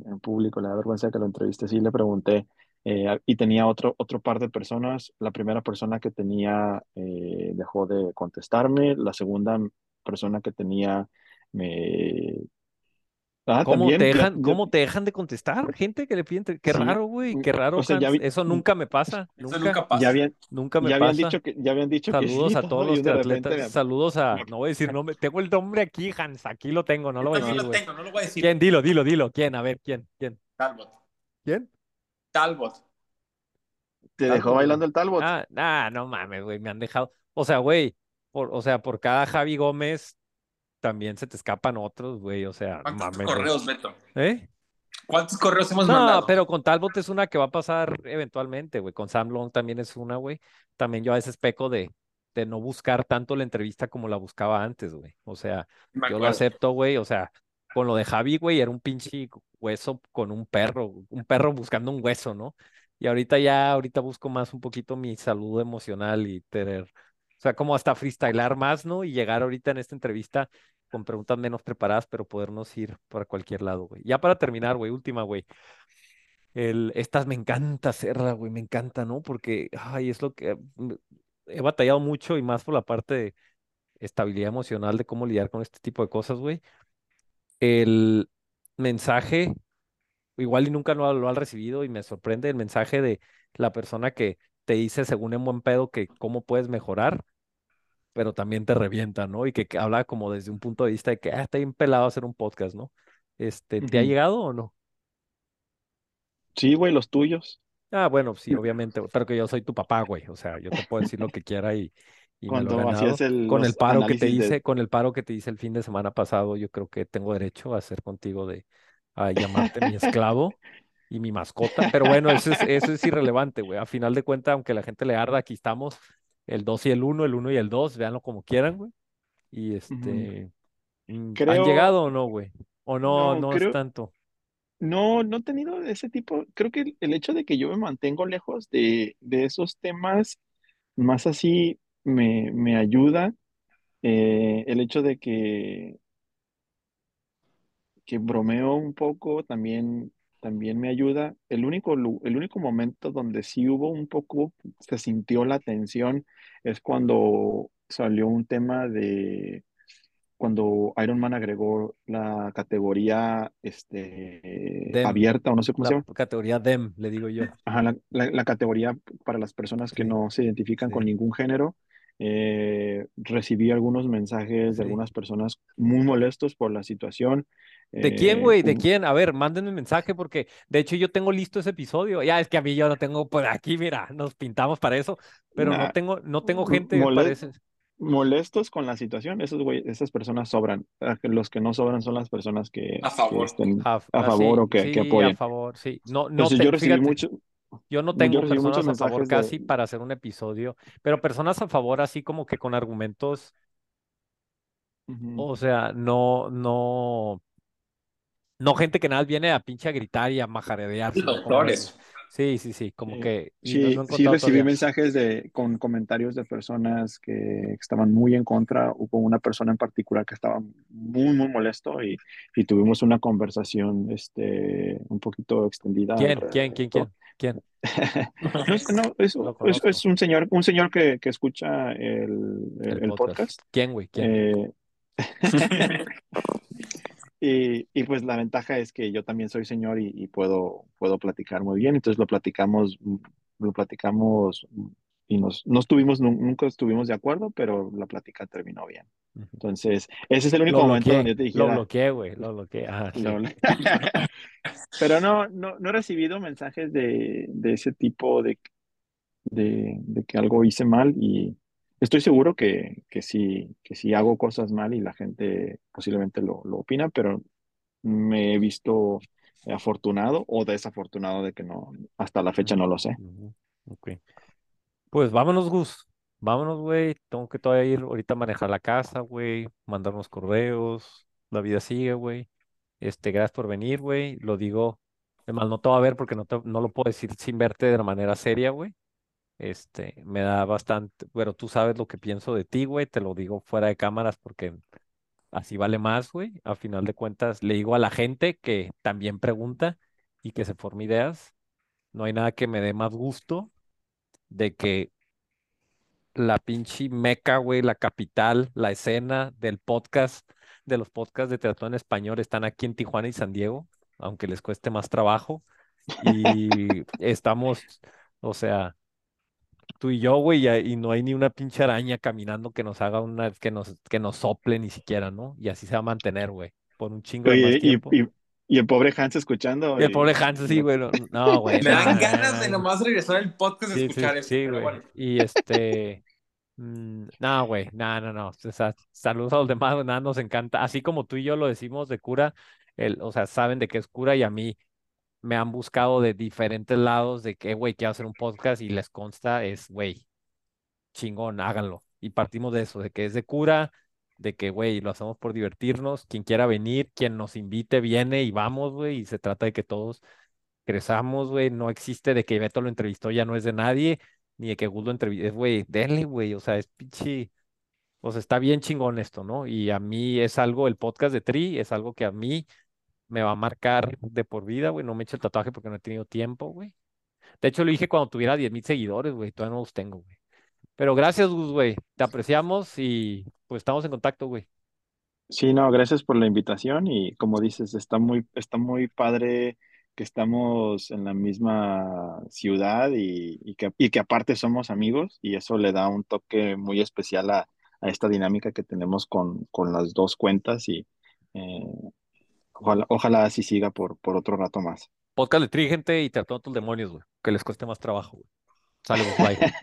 en público, le da vergüenza que lo entreviste. Sí, le pregunté eh, y tenía otro, otro par de personas. La primera persona que tenía eh, dejó de contestarme, la segunda persona que tenía me... Ah, ¿Cómo también, te dejan, ya- cómo te dejan de contestar? Gente que le piden, entre- qué Sí, raro, güey, qué raro, o sea, ya Hans. vi- Eso nunca me pasa, Eso nunca, nunca pasa. ya habían, nunca me ya habían pasa. dicho que, ya habían dicho que Saludos sí, a todo, todos los me- Saludos a, [laughs] no voy a decir nombre, tengo el nombre aquí, Hans, aquí lo tengo, no lo voy a decir, lo tengo, no lo voy a decir. ¿Quién? Dilo, dilo, dilo. ¿Quién? A ver, ¿quién? ¿Quién? Talbot. ¿Quién? Talbot. te Talbot, dejó bailando el Talbot. Ah, no mames, güey, me han dejado. O sea, güey, por, o sea, por cada Javi Gómez también se te escapan otros, güey, o sea, no ¿Cuántos mames, correos, Beto? ¿Eh? ¿Cuántos correos hemos No, mandado? pero con Talbot es una que va a pasar eventualmente, güey. Con Sam Long también es una, güey. También yo a veces peco de, de no buscar tanto la entrevista como la buscaba antes, güey. O sea, yo lo acepto, güey. O sea, con lo de Javi, güey, era un pinche hueso con un perro, un perro buscando un hueso, ¿no? Y ahorita ya, ahorita busco más un poquito mi salud emocional y tener, o sea, como hasta freestylar más, ¿no? Y llegar ahorita en esta entrevista con preguntas menos preparadas, pero podernos ir para cualquier lado, güey. Ya para terminar, güey, última, güey. El, estas me encanta hacerla, güey, me encanta, ¿no? Porque, ay, es lo que mm, he batallado mucho y más por la parte de estabilidad emocional, de cómo lidiar con este tipo de cosas, güey. El mensaje, igual y nunca lo, lo han recibido y me sorprende el mensaje de la persona que te dice, según en buen pedo, que cómo puedes mejorar, pero también te revienta, ¿no? Y que, que habla como desde un punto de vista de que, ah, está bien pelado hacer un podcast, ¿no? Este, ¿te ha llegado o no? Sí, güey, los tuyos. Ah, bueno, sí, [laughs] obviamente, pero que yo soy tu papá, güey. O sea, yo te puedo decir lo que quiera y, Cuando hacías el- Con el paro que te de- hice, con el paro que te hice el fin de semana pasado, yo creo que tengo derecho a hacer contigo de a llamarte mi esclavo y mi mascota. Pero bueno, eso es, eso es irrelevante, güey. A final de cuentas, aunque la gente le arda, aquí estamos. El 2 y el 1, el 1 y el 2, véanlo como quieran, güey. Y este. mm, ¿Han llegado o no, güey? O no, No, no creo- es tanto. No, no he tenido ese tipo, creo que el, el hecho de que yo me mantengo lejos de, de esos temas, más así me, me ayuda. Eh, el hecho de que, que bromeo un poco también, también me ayuda. El único, el único momento donde sí hubo un poco, se sintió la tensión, es cuando salió un tema de cuando Iron Man agregó la categoría este, Dem. abierta o no sé cómo se La llama. categoría DEM, le digo yo. Ajá, la, la- la categoría para las personas que Sí, no se identifican con ningún género. Eh, recibí algunos mensajes Sí. de algunas personas muy molestos por la situación. ¿De Eh, quién, güey? ¿De quién? A ver, mándenme un mensaje porque de hecho yo tengo listo ese episodio. Ya es que a mí yo no tengo, pues aquí, mira, nos pintamos para eso, pero no Nah, tengo, no tengo gente, me mole- parece. molestos con la situación, esos güey, esas personas sobran. Ah, que Los que no sobran son las personas que, A que favor. estén A, a ah, favor sí, o que, que sí, a favor, sí. No, no Entonces te- yo recibí fíjate, mucho, yo no yo tengo muchos personas a favor casi de, para hacer un episodio, pero personas a favor así como que con argumentos, Ujú. o sea, no, no, no gente que nada más viene a pinche a gritar y a como, Doctores. sí, sí, sí, como Sí, que, sí, recibí todavía. mensajes de, con comentarios de personas que estaban muy en contra. Hubo una persona en particular que estaba muy, muy molesto y, y tuvimos una conversación este, un poquito extendida ¿Quién? ¿Quién? ¿Quién? ¿Quién? ¿Quién? [laughs] No, [laughs] es, no, es, es, un señor, un señor que, que escucha el, el- El el podcast. podcast. ¿Quién, güey? ¿Quién? Eh, [laughs] Y, y pues la ventaja es que yo también soy señor y, y puedo, puedo platicar muy bien. Entonces lo platicamos, lo platicamos y nos, no estuvimos, nu- nunca estuvimos de acuerdo, pero la plática terminó bien. Entonces, ese es el único Lo momento donde yo te bloqueé, lo bloqueé, güey, lo bloqueé. Ajá, sí. lo- [laughs] Pero no, no, no he recibido mensajes de, de ese tipo de, de, de que algo hice mal y estoy seguro que, que sí, que sí hago cosas mal y la gente posiblemente lo, lo opina, pero me he visto afortunado o desafortunado de que no, hasta la fecha no lo sé. Ok. Pues vámonos, Gus. Vámonos, güey. Tengo que todavía ir ahorita a manejar la casa, güey. Mandar unos correos. La vida sigue, güey. Este, gracias por venir, güey. Lo digo. Además, no te voy a ver porque no, no lo puedo decir sin verte de manera seria, güey. Este, me da bastante, pero tú sabes lo que pienso de ti, güey. Te lo digo fuera de cámaras porque así vale más, güey. A final de cuentas, le digo a la gente que también pregunta y que se forme ideas. No hay nada que me dé más gusto de que la pinche meca, güey, la capital, la escena del podcast, de los podcasts de teatro en español están aquí en Tijuana y San Diego, aunque les cueste más trabajo. Y [laughs] estamos, o sea, tú y yo, güey, y, no hay ni una pinche araña caminando que nos haga una, que nos, que nos sople ni siquiera, ¿no? Y así se va a mantener, güey, por un chingo de más Oye, y, tiempo. y, y el pobre Hans escuchando. Y el y- pobre Hans, sí, güey, no, no, [laughs] güey, Me dan ganas de no. nomás regresar al podcast a Sí, sí, escuchar eso. sí, pero güey. bueno. Y este, mm, no, güey, no, no, no. O sea, saludos a los demás, güey, nada, nos encanta. Así como tú y yo lo decimos de cura, el, o sea, saben de qué es cura y a mí me han buscado de diferentes lados de que, güey, quiero hacer un podcast y les consta, es, güey, chingón, háganlo. Y partimos de eso, de que es de cura, de que, güey, lo hacemos por divertirnos. Quien quiera venir, quien nos invite, viene y vamos, güey. Y se trata de que todos crezamos, güey. No existe de que Beto lo entrevistó, ya no es de nadie, ni de que Gus lo entrevistó. Güey, denle, güey. O sea, es pinche. O sea, está bien chingón esto, ¿no? Y a mí es algo, el podcast de Tri es algo que a mí me va a marcar de por vida, güey. No me he hecho el tatuaje porque no he tenido tiempo, güey. De hecho, lo dije cuando tuviera 10 mil seguidores, güey. Todavía no los tengo, güey. Pero gracias, Gus, güey. Te apreciamos y pues estamos en contacto, güey. Sí, no, gracias por la invitación y como dices, está muy, está muy padre que estamos en la misma ciudad y, y que, y que aparte somos amigos y eso le da un toque muy especial a, a esta dinámica que tenemos con, con las dos cuentas y eh, ojalá, ojalá así siga por, por otro rato más. Podcast de Tri, gente, y tratando tus demonios, güey. Que les cueste más trabajo, güey. Sale, Gus, bye. [laughs]